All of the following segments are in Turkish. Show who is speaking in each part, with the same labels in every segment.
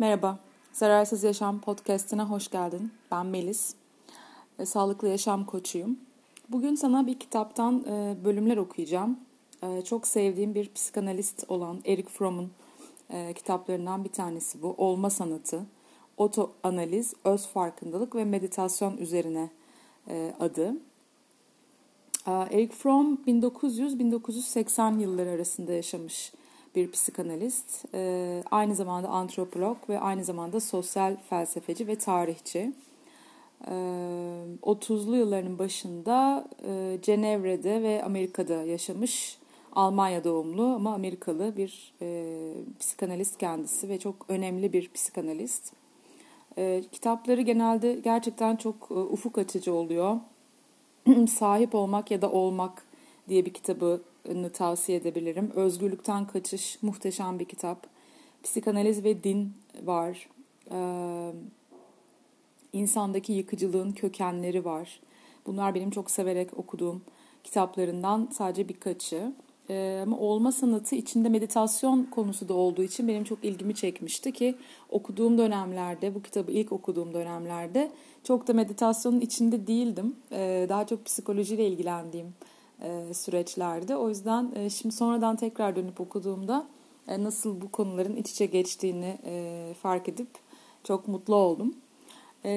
Speaker 1: Merhaba, Zararsız Yaşam Podcast'ine hoş geldin. Ben Melis, e, sağlıklı yaşam koçuyum. Bugün sana bir kitaptan e, bölümler okuyacağım. E, çok sevdiğim bir psikanalist olan Eric Fromm'un kitaplarından bir tanesi bu. Olma Sanatı, Oto Analiz, Öz Farkındalık ve Meditasyon üzerine adı. Eric Fromm 1900-1980 yılları arasında yaşamış bir psikanalist. E, aynı zamanda antropolog ve aynı zamanda sosyal felsefeci ve tarihçi. E, 30'lu yılların başında e, Cenevre'de ve Amerika'da yaşamış Almanya doğumlu ama Amerikalı bir e, psikanalist kendisi ve çok önemli bir psikanalist. E, kitapları genelde gerçekten çok e, ufuk açıcı oluyor. Sahip olmak ya da olmak diye bir kitabı tavsiye edebilirim. Özgürlükten Kaçış muhteşem bir kitap. Psikanaliz ve din var. Ee, insandaki yıkıcılığın kökenleri var. Bunlar benim çok severek okuduğum kitaplarından sadece birkaçı. Ee, ama olma sanatı içinde meditasyon konusu da olduğu için benim çok ilgimi çekmişti ki okuduğum dönemlerde, bu kitabı ilk okuduğum dönemlerde çok da meditasyonun içinde değildim. Ee, daha çok psikolojiyle ilgilendiğim e, süreçlerdi. O yüzden e, şimdi sonradan tekrar dönüp okuduğumda e, nasıl bu konuların iç içe geçtiğini fark edip çok mutlu oldum.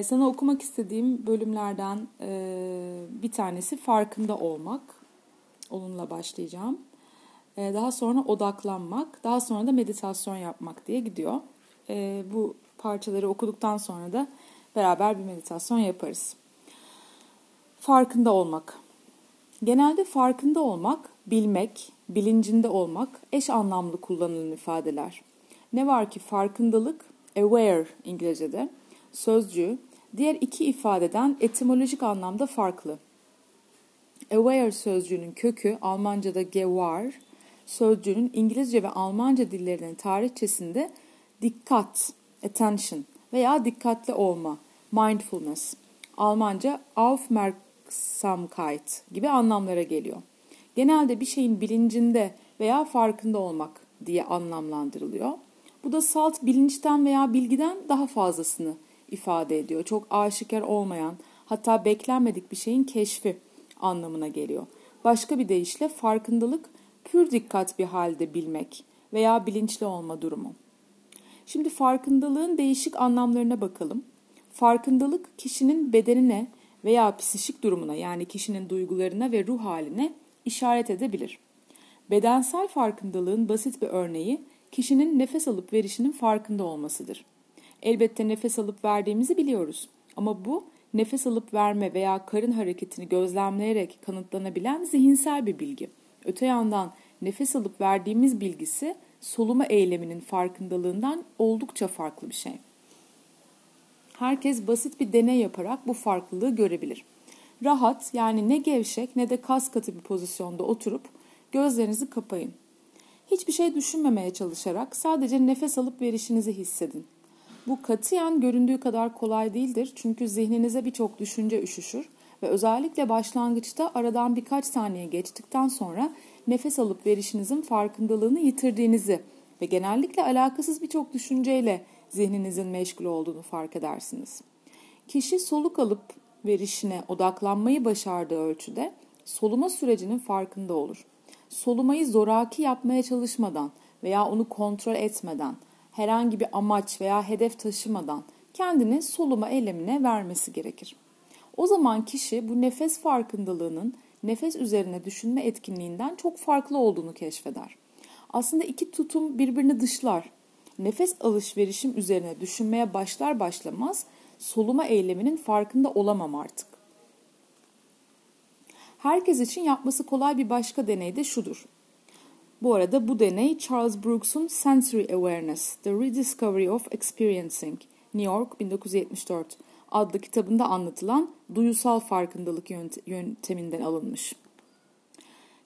Speaker 1: Sana okumak istediğim bölümlerden bir tanesi farkında olmak. Onunla başlayacağım. Daha sonra odaklanmak, daha sonra da meditasyon yapmak diye gidiyor. Bu parçaları okuduktan sonra da beraber bir meditasyon yaparız. Farkında olmak. Genelde farkında olmak, bilmek, bilincinde olmak eş anlamlı kullanılan ifadeler. Ne var ki farkındalık, aware İngilizce'de, sözcüğü diğer iki ifadeden etimolojik anlamda farklı. Aware sözcüğünün kökü Almanca'da gewahr, sözcüğünün İngilizce ve Almanca dillerinin tarihçesinde dikkat, attention veya dikkatli olma, mindfulness. Almanca aufmerksamkeit Samkeit gibi anlamlara geliyor. Genelde bir şeyin bilincinde veya farkında olmak diye anlamlandırılıyor. Bu da salt bilinçten veya bilgiden daha fazlasını ifade ediyor. Çok aşikar olmayan, hatta beklenmedik bir şeyin keşfi anlamına geliyor. Başka bir deyişle farkındalık pür dikkat bir halde bilmek veya bilinçli olma durumu. Şimdi farkındalığın değişik anlamlarına bakalım. Farkındalık kişinin bedenine veya psişik durumuna yani kişinin duygularına ve ruh haline işaret edebilir. Bedensel farkındalığın basit bir örneği kişinin nefes alıp verişinin farkında olmasıdır. Elbette nefes alıp verdiğimizi biliyoruz ama bu nefes alıp verme veya karın hareketini gözlemleyerek kanıtlanabilen zihinsel bir bilgi. Öte yandan nefes alıp verdiğimiz bilgisi soluma eyleminin farkındalığından oldukça farklı bir şey herkes basit bir deney yaparak bu farklılığı görebilir. Rahat yani ne gevşek ne de kas katı bir pozisyonda oturup gözlerinizi kapayın. Hiçbir şey düşünmemeye çalışarak sadece nefes alıp verişinizi hissedin. Bu katiyen göründüğü kadar kolay değildir çünkü zihninize birçok düşünce üşüşür ve özellikle başlangıçta aradan birkaç saniye geçtikten sonra nefes alıp verişinizin farkındalığını yitirdiğinizi ve genellikle alakasız birçok düşünceyle zihninizin meşgul olduğunu fark edersiniz. Kişi soluk alıp verişine odaklanmayı başardığı ölçüde soluma sürecinin farkında olur. Solumayı zoraki yapmaya çalışmadan veya onu kontrol etmeden, herhangi bir amaç veya hedef taşımadan kendini soluma eylemine vermesi gerekir. O zaman kişi bu nefes farkındalığının nefes üzerine düşünme etkinliğinden çok farklı olduğunu keşfeder. Aslında iki tutum birbirini dışlar nefes alışverişim üzerine düşünmeye başlar başlamaz soluma eyleminin farkında olamam artık. Herkes için yapması kolay bir başka deney de şudur. Bu arada bu deney Charles Brooks'un Sensory Awareness, The Rediscovery of Experiencing, New York 1974 adlı kitabında anlatılan duyusal farkındalık yönteminden alınmış.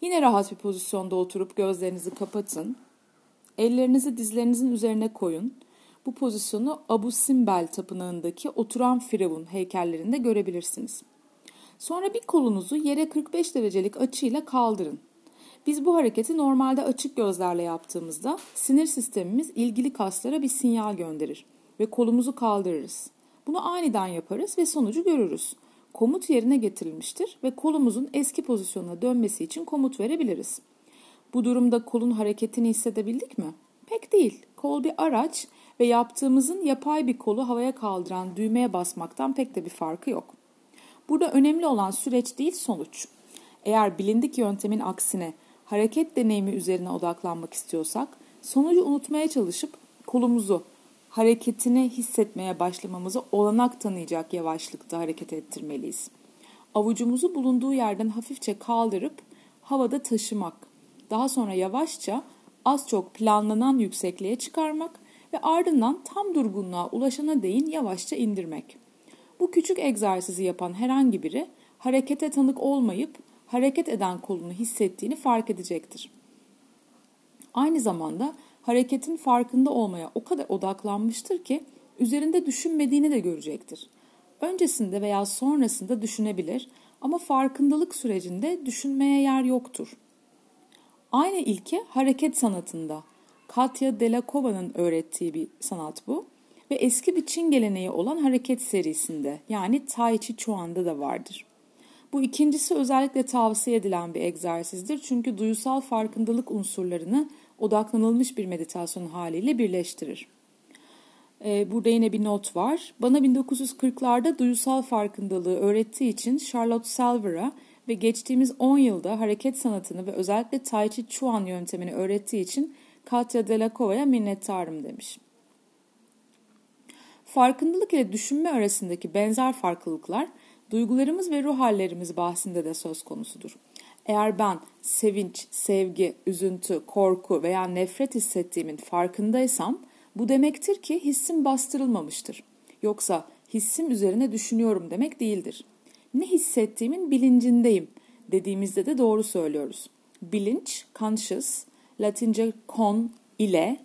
Speaker 1: Yine rahat bir pozisyonda oturup gözlerinizi kapatın Ellerinizi dizlerinizin üzerine koyun. Bu pozisyonu Abu Simbel tapınağındaki oturan firavun heykellerinde görebilirsiniz. Sonra bir kolunuzu yere 45 derecelik açıyla kaldırın. Biz bu hareketi normalde açık gözlerle yaptığımızda sinir sistemimiz ilgili kaslara bir sinyal gönderir. ve kolumuzu kaldırırız. Bunu aniden yaparız ve sonucu görürüz. Komut yerine getirilmiştir ve kolumuzun eski pozisyonuna dönmesi için komut verebiliriz. Bu durumda kolun hareketini hissedebildik mi? Pek değil. Kol bir araç ve yaptığımızın yapay bir kolu havaya kaldıran düğmeye basmaktan pek de bir farkı yok. Burada önemli olan süreç değil sonuç. Eğer bilindik yöntemin aksine hareket deneyimi üzerine odaklanmak istiyorsak, sonucu unutmaya çalışıp kolumuzu hareketini hissetmeye başlamamızı olanak tanıyacak yavaşlıkta hareket ettirmeliyiz. Avucumuzu bulunduğu yerden hafifçe kaldırıp havada taşımak, daha sonra yavaşça az çok planlanan yüksekliğe çıkarmak ve ardından tam durgunluğa ulaşana değin yavaşça indirmek. Bu küçük egzersizi yapan herhangi biri harekete tanık olmayıp hareket eden kolunu hissettiğini fark edecektir. Aynı zamanda hareketin farkında olmaya o kadar odaklanmıştır ki üzerinde düşünmediğini de görecektir. Öncesinde veya sonrasında düşünebilir ama farkındalık sürecinde düşünmeye yer yoktur. Aynı ilke hareket sanatında. Katya Delakova'nın öğrettiği bir sanat bu ve eski bir Çin geleneği olan hareket serisinde yani Tai Chi Chuan'da da vardır. Bu ikincisi özellikle tavsiye edilen bir egzersizdir çünkü duysal farkındalık unsurlarını odaklanılmış bir meditasyon haliyle birleştirir. Ee, burada yine bir not var. Bana 1940'larda duysal farkındalığı öğrettiği için Charlotte Salver'a ve geçtiğimiz 10 yılda hareket sanatını ve özellikle Tai Chi Chuan yöntemini öğrettiği için Katya Delakova'ya minnettarım demiş. Farkındalık ile düşünme arasındaki benzer farklılıklar duygularımız ve ruh hallerimiz bahsinde de söz konusudur. Eğer ben sevinç, sevgi, üzüntü, korku veya nefret hissettiğimin farkındaysam bu demektir ki hissim bastırılmamıştır. Yoksa hissim üzerine düşünüyorum demek değildir. Ne hissettiğimin bilincindeyim dediğimizde de doğru söylüyoruz. Bilinç, conscious, Latince con ile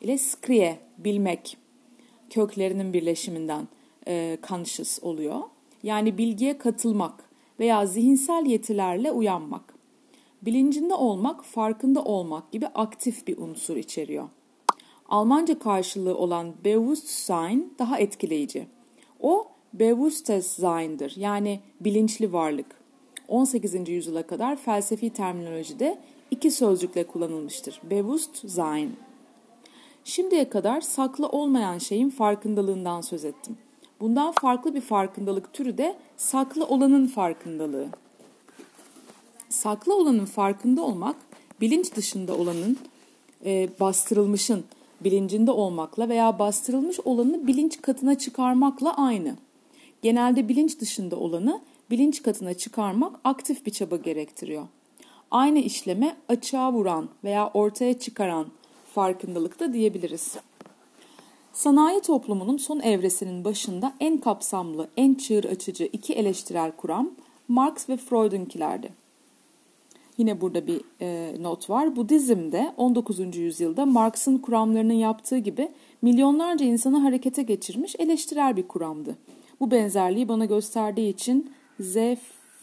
Speaker 1: ile scrie, bilmek köklerinin birleşiminden e, conscious oluyor. Yani bilgiye katılmak veya zihinsel yetilerle uyanmak. Bilincinde olmak, farkında olmak gibi aktif bir unsur içeriyor. Almanca karşılığı olan Bewusstsein daha etkileyici. O Bewusstsein'dir yani bilinçli varlık. 18. yüzyıla kadar felsefi terminolojide iki sözcükle kullanılmıştır. Bewusstsein. Şimdiye kadar saklı olmayan şeyin farkındalığından söz ettim. Bundan farklı bir farkındalık türü de saklı olanın farkındalığı. Saklı olanın farkında olmak, bilinç dışında olanın, e, bastırılmışın bilincinde olmakla veya bastırılmış olanı bilinç katına çıkarmakla aynı. Genelde bilinç dışında olanı bilinç katına çıkarmak aktif bir çaba gerektiriyor. Aynı işleme açığa vuran veya ortaya çıkaran farkındalık da diyebiliriz. Sanayi toplumunun son evresinin başında en kapsamlı, en çığır açıcı iki eleştirel kuram Marx ve Freud'unkilerdi. Yine burada bir e, not var. Budizm'de 19. yüzyılda Marx'ın kuramlarının yaptığı gibi milyonlarca insanı harekete geçirmiş eleştirel bir kuramdı. Bu benzerliği bana gösterdiği için Z.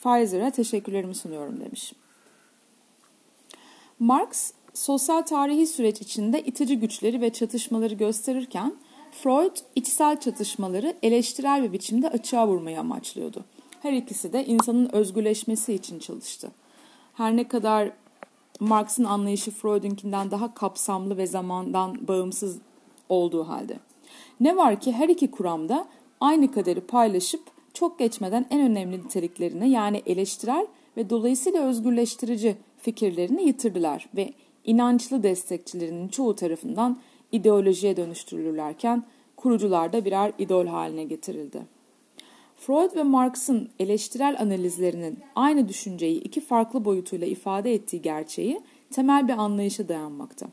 Speaker 1: Pfizer'a teşekkürlerimi sunuyorum demiş. Marx, sosyal tarihi süreç içinde itici güçleri ve çatışmaları gösterirken, Freud içsel çatışmaları eleştirel bir biçimde açığa vurmayı amaçlıyordu. Her ikisi de insanın özgürleşmesi için çalıştı. Her ne kadar Marx'ın anlayışı Freud'unkinden daha kapsamlı ve zamandan bağımsız olduğu halde. Ne var ki her iki kuramda aynı kaderi paylaşıp çok geçmeden en önemli niteliklerini yani eleştirel ve dolayısıyla özgürleştirici fikirlerini yitirdiler ve inançlı destekçilerinin çoğu tarafından ideolojiye dönüştürülürlerken kurucular da birer idol haline getirildi. Freud ve Marx'ın eleştirel analizlerinin aynı düşünceyi iki farklı boyutuyla ifade ettiği gerçeği temel bir anlayışa dayanmakta.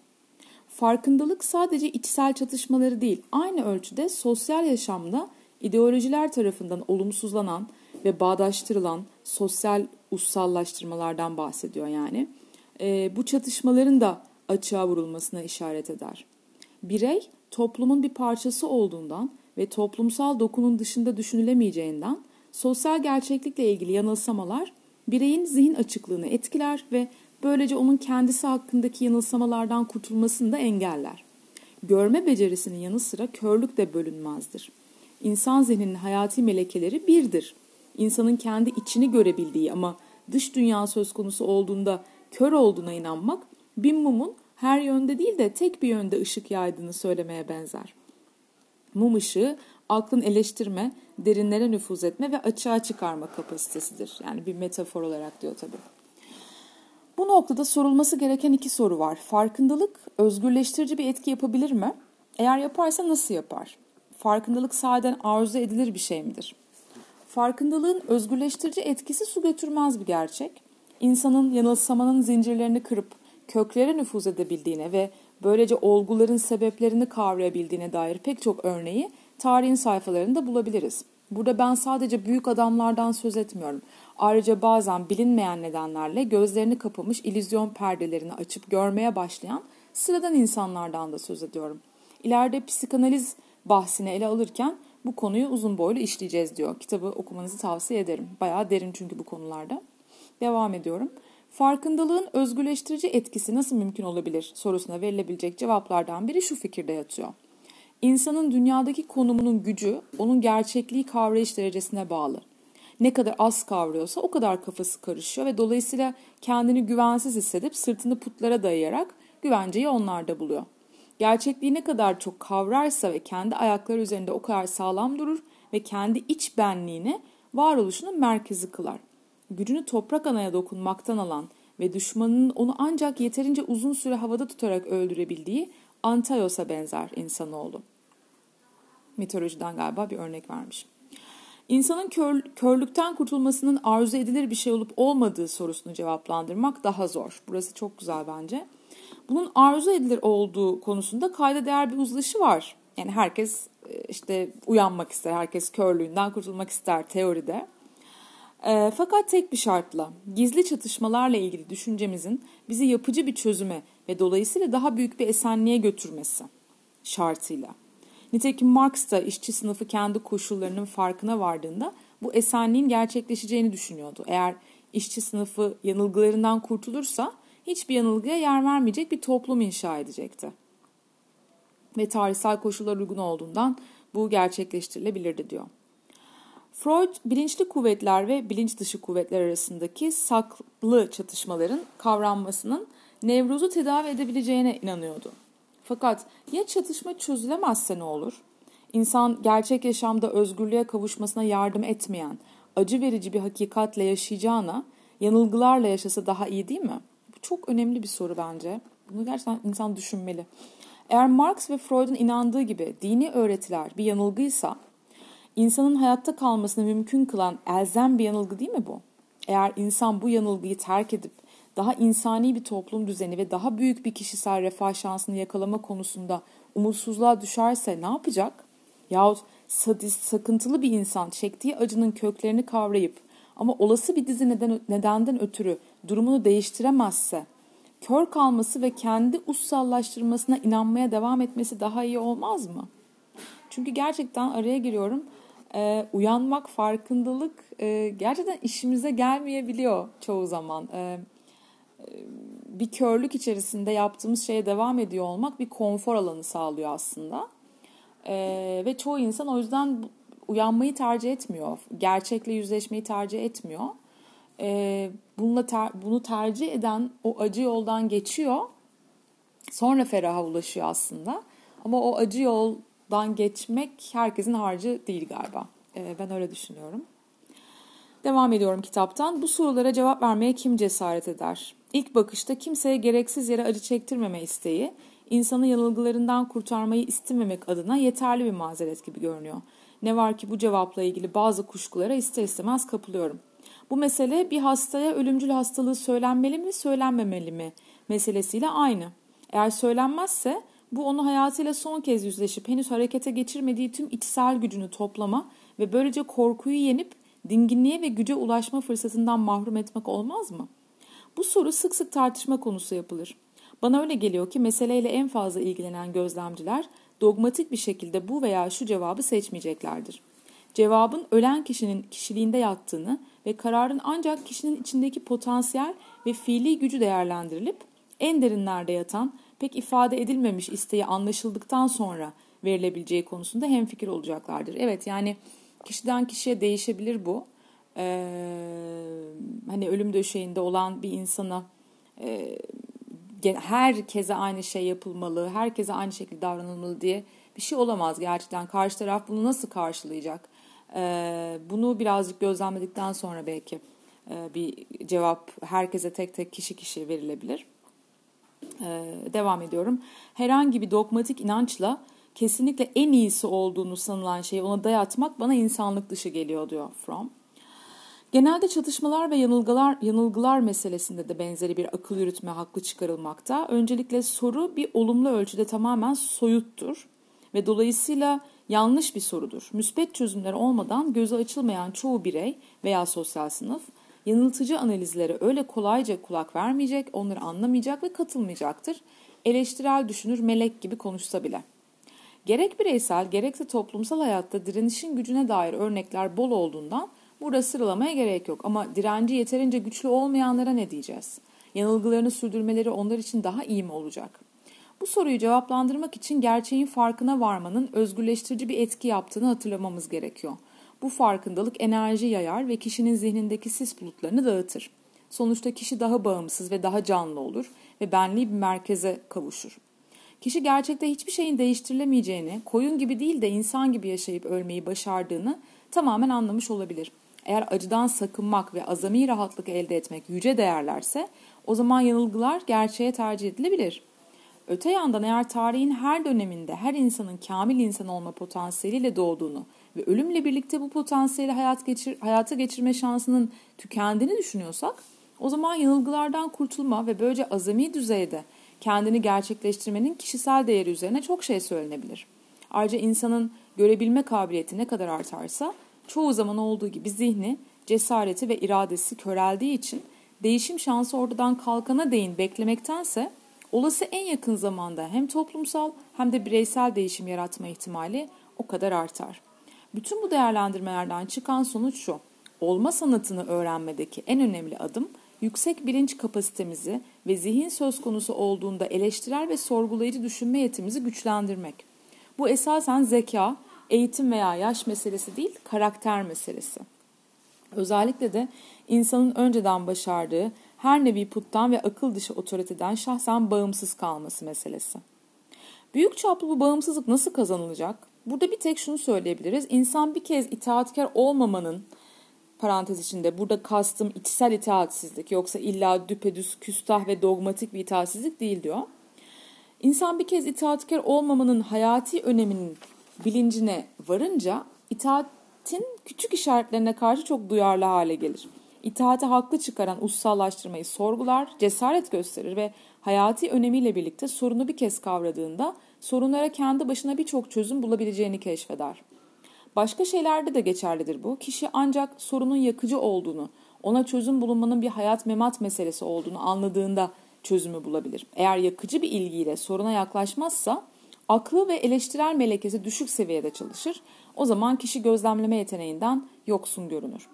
Speaker 1: Farkındalık sadece içsel çatışmaları değil, aynı ölçüde sosyal yaşamda ideolojiler tarafından olumsuzlanan ve bağdaştırılan sosyal ussallaştırmalardan bahsediyor yani. E, bu çatışmaların da açığa vurulmasına işaret eder. Birey toplumun bir parçası olduğundan ve toplumsal dokunun dışında düşünülemeyeceğinden sosyal gerçeklikle ilgili yanılsamalar bireyin zihin açıklığını etkiler ve böylece onun kendisi hakkındaki yanılsamalardan kurtulmasını da engeller. görme becerisinin yanı sıra körlük de bölünmezdir. İnsan zihninin hayati melekeleri birdir. İnsanın kendi içini görebildiği ama dış dünya söz konusu olduğunda kör olduğuna inanmak bir mumun her yönde değil de tek bir yönde ışık yaydığını söylemeye benzer. Mum ışığı aklın eleştirme, derinlere nüfuz etme ve açığa çıkarma kapasitesidir. Yani bir metafor olarak diyor tabii. Bu noktada sorulması gereken iki soru var. Farkındalık özgürleştirici bir etki yapabilir mi? Eğer yaparsa nasıl yapar? Farkındalık sahiden arzu edilir bir şey midir? Farkındalığın özgürleştirici etkisi su götürmez bir gerçek. İnsanın yanılsamanın zincirlerini kırıp köklere nüfuz edebildiğine ve böylece olguların sebeplerini kavrayabildiğine dair pek çok örneği tarihin sayfalarında bulabiliriz. Burada ben sadece büyük adamlardan söz etmiyorum. Ayrıca bazen bilinmeyen nedenlerle gözlerini kapamış ilizyon perdelerini açıp görmeye başlayan sıradan insanlardan da söz ediyorum. İleride psikanaliz bahsini ele alırken bu konuyu uzun boylu işleyeceğiz diyor. Kitabı okumanızı tavsiye ederim. Bayağı derin çünkü bu konularda. Devam ediyorum. Farkındalığın özgürleştirici etkisi nasıl mümkün olabilir sorusuna verilebilecek cevaplardan biri şu fikirde yatıyor. İnsanın dünyadaki konumunun gücü onun gerçekliği kavrayış derecesine bağlı. Ne kadar az kavruyorsa o kadar kafası karışıyor ve dolayısıyla kendini güvensiz hissedip sırtını putlara dayayarak güvenceyi onlarda buluyor. Gerçekliği ne kadar çok kavrarsa ve kendi ayakları üzerinde o kadar sağlam durur ve kendi iç benliğini varoluşunun merkezi kılar. Gücünü toprak anaya dokunmaktan alan ve düşmanının onu ancak yeterince uzun süre havada tutarak öldürebildiği Antaios'a benzer insanoğlu. Mitolojiden galiba bir örnek vermiş. İnsanın kör, körlükten kurtulmasının arzu edilir bir şey olup olmadığı sorusunu cevaplandırmak daha zor. Burası çok güzel bence. Bunun arzu edilir olduğu konusunda kayda değer bir uzlaşı var. Yani herkes e, işte uyanmak ister, herkes körlüğünden kurtulmak ister teoride. E, fakat tek bir şartla, gizli çatışmalarla ilgili düşüncemizin bizi yapıcı bir çözüme ve dolayısıyla daha büyük bir esenliğe götürmesi şartıyla. Nitekim Marx da işçi sınıfı kendi koşullarının farkına vardığında bu esenliğin gerçekleşeceğini düşünüyordu. Eğer işçi sınıfı yanılgılarından kurtulursa hiçbir yanılgıya yer vermeyecek bir toplum inşa edecekti. Ve tarihsel koşullar uygun olduğundan bu gerçekleştirilebilirdi diyor. Freud bilinçli kuvvetler ve bilinç dışı kuvvetler arasındaki saklı çatışmaların kavranmasının nevrozu tedavi edebileceğine inanıyordu. Fakat ya çatışma çözülemezse ne olur? İnsan gerçek yaşamda özgürlüğe kavuşmasına yardım etmeyen, acı verici bir hakikatle yaşayacağına yanılgılarla yaşasa daha iyi değil mi? Çok önemli bir soru bence. Bunu gerçekten insan düşünmeli. Eğer Marx ve Freud'un inandığı gibi dini öğretiler bir yanılgıysa, insanın hayatta kalmasını mümkün kılan elzem bir yanılgı değil mi bu? Eğer insan bu yanılgıyı terk edip daha insani bir toplum düzeni ve daha büyük bir kişisel refah şansını yakalama konusunda umutsuzluğa düşerse ne yapacak? Yahut sadist, sakıntılı bir insan çektiği acının köklerini kavrayıp ama olası bir dizi neden, nedenden ötürü durumunu değiştiremezse kör kalması ve kendi ussallaştırmasına inanmaya devam etmesi daha iyi olmaz mı? Çünkü gerçekten araya giriyorum. Ee, uyanmak, farkındalık e, gerçekten işimize gelmeyebiliyor çoğu zaman. Ee, bir körlük içerisinde yaptığımız şeye devam ediyor olmak bir konfor alanı sağlıyor aslında. Ee, ve çoğu insan o yüzden uyanmayı tercih etmiyor. Gerçekle yüzleşmeyi tercih etmiyor. Ee, bununla ter, bunu tercih eden o acı yoldan geçiyor. Sonra feraha ulaşıyor aslında. Ama o acı yoldan geçmek herkesin harcı değil galiba. Ee, ben öyle düşünüyorum. Devam ediyorum kitaptan. Bu sorulara cevap vermeye kim cesaret eder? İlk bakışta kimseye gereksiz yere acı çektirmeme isteği, insanı yanılgılarından kurtarmayı istememek adına yeterli bir mazeret gibi görünüyor. Ne var ki bu cevapla ilgili bazı kuşkulara ister istemez kapılıyorum. Bu mesele bir hastaya ölümcül hastalığı söylenmeli mi, söylenmemeli mi meselesiyle aynı. Eğer söylenmezse bu onu hayatıyla son kez yüzleşip henüz harekete geçirmediği tüm içsel gücünü toplama ve böylece korkuyu yenip dinginliğe ve güce ulaşma fırsatından mahrum etmek olmaz mı?'' Bu soru sık sık tartışma konusu yapılır. Bana öyle geliyor ki meseleyle en fazla ilgilenen gözlemciler dogmatik bir şekilde bu veya şu cevabı seçmeyeceklerdir. Cevabın ölen kişinin kişiliğinde yattığını ve kararın ancak kişinin içindeki potansiyel ve fiili gücü değerlendirilip en derinlerde yatan pek ifade edilmemiş isteği anlaşıldıktan sonra verilebileceği konusunda hemfikir olacaklardır. Evet yani kişiden kişiye değişebilir bu. Ee, hani ölüm döşeğinde olan bir insana e, herkese aynı şey yapılmalı, herkese aynı şekilde davranılmalı diye bir şey olamaz gerçekten. Karşı taraf bunu nasıl karşılayacak? Ee, bunu birazcık gözlemledikten sonra belki e, bir cevap herkese tek tek kişi kişi verilebilir. Ee, devam ediyorum. Herhangi bir dogmatik inançla kesinlikle en iyisi olduğunu sanılan şeyi ona dayatmak bana insanlık dışı geliyor diyor Fromm. Genelde çatışmalar ve yanılgılar, yanılgılar meselesinde de benzeri bir akıl yürütme hakkı çıkarılmakta. Öncelikle soru bir olumlu ölçüde tamamen soyuttur ve dolayısıyla yanlış bir sorudur. Müspet çözümler olmadan göze açılmayan çoğu birey veya sosyal sınıf yanıltıcı analizlere öyle kolayca kulak vermeyecek, onları anlamayacak ve katılmayacaktır. Eleştirel düşünür melek gibi konuşsa bile. Gerek bireysel gerekse toplumsal hayatta direnişin gücüne dair örnekler bol olduğundan burada sıralamaya gerek yok. Ama direnci yeterince güçlü olmayanlara ne diyeceğiz? Yanılgılarını sürdürmeleri onlar için daha iyi mi olacak? Bu soruyu cevaplandırmak için gerçeğin farkına varmanın özgürleştirici bir etki yaptığını hatırlamamız gerekiyor. Bu farkındalık enerji yayar ve kişinin zihnindeki sis bulutlarını dağıtır. Sonuçta kişi daha bağımsız ve daha canlı olur ve benliği bir merkeze kavuşur. Kişi gerçekte hiçbir şeyin değiştirilemeyeceğini, koyun gibi değil de insan gibi yaşayıp ölmeyi başardığını tamamen anlamış olabilir. Eğer acıdan sakınmak ve azami rahatlık elde etmek yüce değerlerse o zaman yanılgılar gerçeğe tercih edilebilir. Öte yandan eğer tarihin her döneminde her insanın kamil insan olma potansiyeliyle doğduğunu ve ölümle birlikte bu potansiyeli hayat geçir, hayata geçirme şansının tükendiğini düşünüyorsak o zaman yanılgılardan kurtulma ve böylece azami düzeyde kendini gerçekleştirmenin kişisel değeri üzerine çok şey söylenebilir. Ayrıca insanın görebilme kabiliyeti ne kadar artarsa çoğu zaman olduğu gibi zihni, cesareti ve iradesi köreldiği için değişim şansı ortadan kalkana değin beklemektense olası en yakın zamanda hem toplumsal hem de bireysel değişim yaratma ihtimali o kadar artar. Bütün bu değerlendirmelerden çıkan sonuç şu. Olma sanatını öğrenmedeki en önemli adım yüksek bilinç kapasitemizi ve zihin söz konusu olduğunda eleştirel ve sorgulayıcı düşünme yetimizi güçlendirmek. Bu esasen zeka, eğitim veya yaş meselesi değil, karakter meselesi. Özellikle de insanın önceden başardığı her nevi puttan ve akıl dışı otoriteden şahsen bağımsız kalması meselesi. Büyük çaplı bu bağımsızlık nasıl kazanılacak? Burada bir tek şunu söyleyebiliriz. İnsan bir kez itaatkar olmamanın parantez içinde burada kastım içsel itaatsizlik yoksa illa düpedüz küstah ve dogmatik bir itaatsizlik değil diyor. İnsan bir kez itaatkar olmamanın hayati öneminin bilincine varınca itaatin küçük işaretlerine karşı çok duyarlı hale gelir. İtaati haklı çıkaran ussallaştırmayı sorgular, cesaret gösterir ve hayati önemiyle birlikte sorunu bir kez kavradığında sorunlara kendi başına birçok çözüm bulabileceğini keşfeder. Başka şeylerde de geçerlidir bu. Kişi ancak sorunun yakıcı olduğunu, ona çözüm bulunmanın bir hayat memat meselesi olduğunu anladığında çözümü bulabilir. Eğer yakıcı bir ilgiyle soruna yaklaşmazsa aklı ve eleştirel melekesi düşük seviyede çalışır. O zaman kişi gözlemleme yeteneğinden yoksun görünür.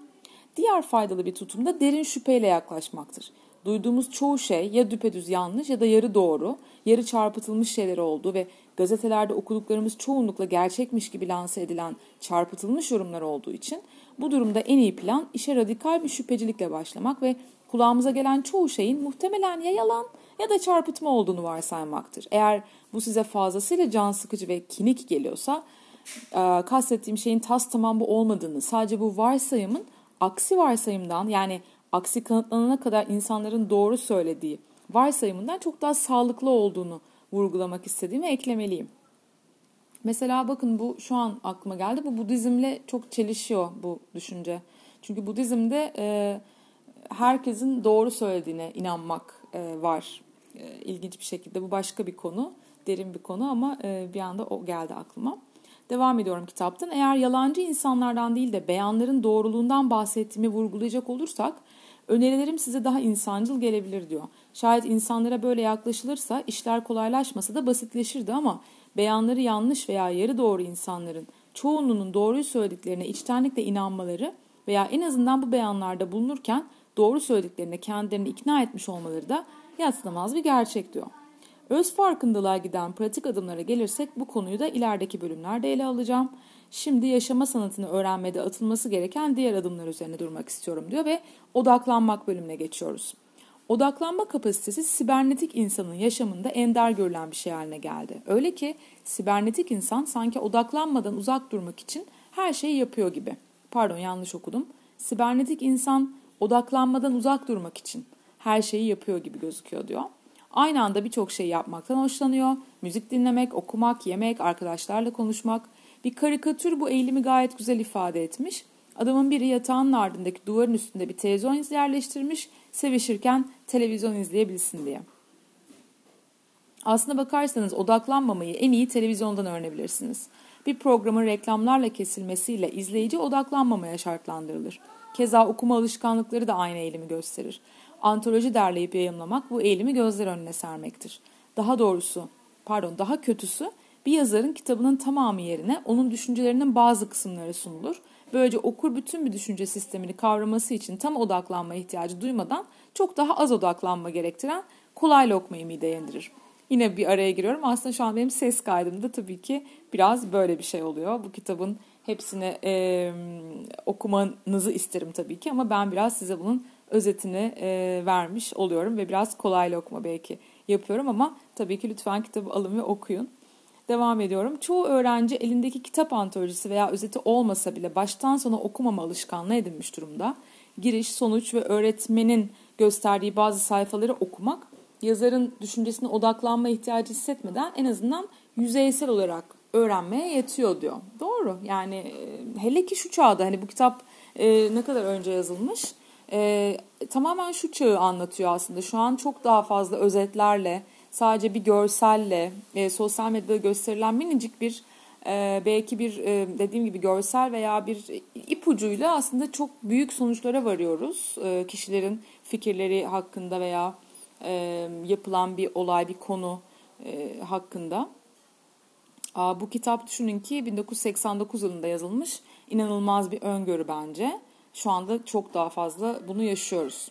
Speaker 1: Diğer faydalı bir tutum da derin şüpheyle yaklaşmaktır. Duyduğumuz çoğu şey ya düpedüz yanlış ya da yarı doğru, yarı çarpıtılmış şeyler olduğu ve gazetelerde okuduklarımız çoğunlukla gerçekmiş gibi lanse edilen çarpıtılmış yorumlar olduğu için bu durumda en iyi plan işe radikal bir şüphecilikle başlamak ve kulağımıza gelen çoğu şeyin muhtemelen ya yalan ya da çarpıtma olduğunu varsaymaktır. Eğer bu size fazlasıyla can sıkıcı ve kinik geliyorsa e, kastettiğim şeyin tas tamam bu olmadığını sadece bu varsayımın aksi varsayımdan yani aksi kanıtlanana kadar insanların doğru söylediği varsayımından çok daha sağlıklı olduğunu vurgulamak istediğimi eklemeliyim. Mesela bakın bu şu an aklıma geldi. Bu Budizmle çok çelişiyor bu düşünce. Çünkü Budizm'de e, herkesin doğru söylediğine inanmak e, var. E, ilginç bir şekilde bu başka bir konu, derin bir konu ama e, bir anda o geldi aklıma. Devam ediyorum kitaptan. Eğer yalancı insanlardan değil de beyanların doğruluğundan bahsettiğimi vurgulayacak olursak önerilerim size daha insancıl gelebilir diyor. Şayet insanlara böyle yaklaşılırsa işler kolaylaşmasa da basitleşirdi ama beyanları yanlış veya yarı doğru insanların çoğunluğunun doğruyu söylediklerine içtenlikle inanmaları veya en azından bu beyanlarda bulunurken doğru söylediklerine kendilerini ikna etmiş olmaları da yatsınamaz bir gerçek diyor. Öz farkındalığa giden pratik adımlara gelirsek bu konuyu da ilerideki bölümlerde ele alacağım. Şimdi yaşama sanatını öğrenmede atılması gereken diğer adımlar üzerine durmak istiyorum diyor ve odaklanmak bölümüne geçiyoruz. Odaklanma kapasitesi sibernetik insanın yaşamında ender görülen bir şey haline geldi. Öyle ki sibernetik insan sanki odaklanmadan uzak durmak için her şeyi yapıyor gibi. Pardon yanlış okudum. Sibernetik insan odaklanmadan uzak durmak için her şeyi yapıyor gibi gözüküyor diyor. Aynı anda birçok şey yapmaktan hoşlanıyor. Müzik dinlemek, okumak, yemek, arkadaşlarla konuşmak. Bir karikatür bu eğilimi gayet güzel ifade etmiş. Adamın biri yatağının ardındaki duvarın üstünde bir televizyon yerleştirmiş, sevişirken televizyon izleyebilsin diye. Aslına bakarsanız odaklanmamayı en iyi televizyondan öğrenebilirsiniz. Bir programın reklamlarla kesilmesiyle izleyici odaklanmamaya şartlandırılır. Keza okuma alışkanlıkları da aynı eğilimi gösterir. Antoloji derleyip yayınlamak bu eğilimi gözler önüne sermektir. Daha doğrusu, pardon daha kötüsü bir yazarın kitabının tamamı yerine onun düşüncelerinin bazı kısımları sunulur. Böylece okur bütün bir düşünce sistemini kavraması için tam odaklanma ihtiyacı duymadan çok daha az odaklanma gerektiren kolay lokmayı mideye indirir. Yine bir araya giriyorum. Aslında şu an benim ses kaydımda tabii ki biraz böyle bir şey oluyor. Bu kitabın hepsini e, okumanızı isterim tabii ki ama ben biraz size bunun özetini e, vermiş oluyorum ve biraz kolay okuma belki yapıyorum ama tabii ki lütfen kitabı alın ve okuyun. Devam ediyorum. Çoğu öğrenci elindeki kitap antolojisi veya özeti olmasa bile baştan sona okumama alışkanlığı edinmiş durumda. Giriş, sonuç ve öğretmenin gösterdiği bazı sayfaları okumak yazarın düşüncesine odaklanma ihtiyacı hissetmeden en azından yüzeysel olarak öğrenmeye yetiyor diyor. Doğru yani e, hele ki şu çağda hani bu kitap e, ne kadar önce yazılmış e, tamamen şu çağı anlatıyor aslında. Şu an çok daha fazla özetlerle sadece bir görselle e, sosyal medyada gösterilen minicik bir e, belki bir e, dediğim gibi görsel veya bir ipucuyla aslında çok büyük sonuçlara varıyoruz. E, kişilerin fikirleri hakkında veya e, yapılan bir olay, bir konu e, hakkında. Aa, bu kitap düşünün ki 1989 yılında yazılmış. İnanılmaz bir öngörü bence. Şu anda çok daha fazla bunu yaşıyoruz.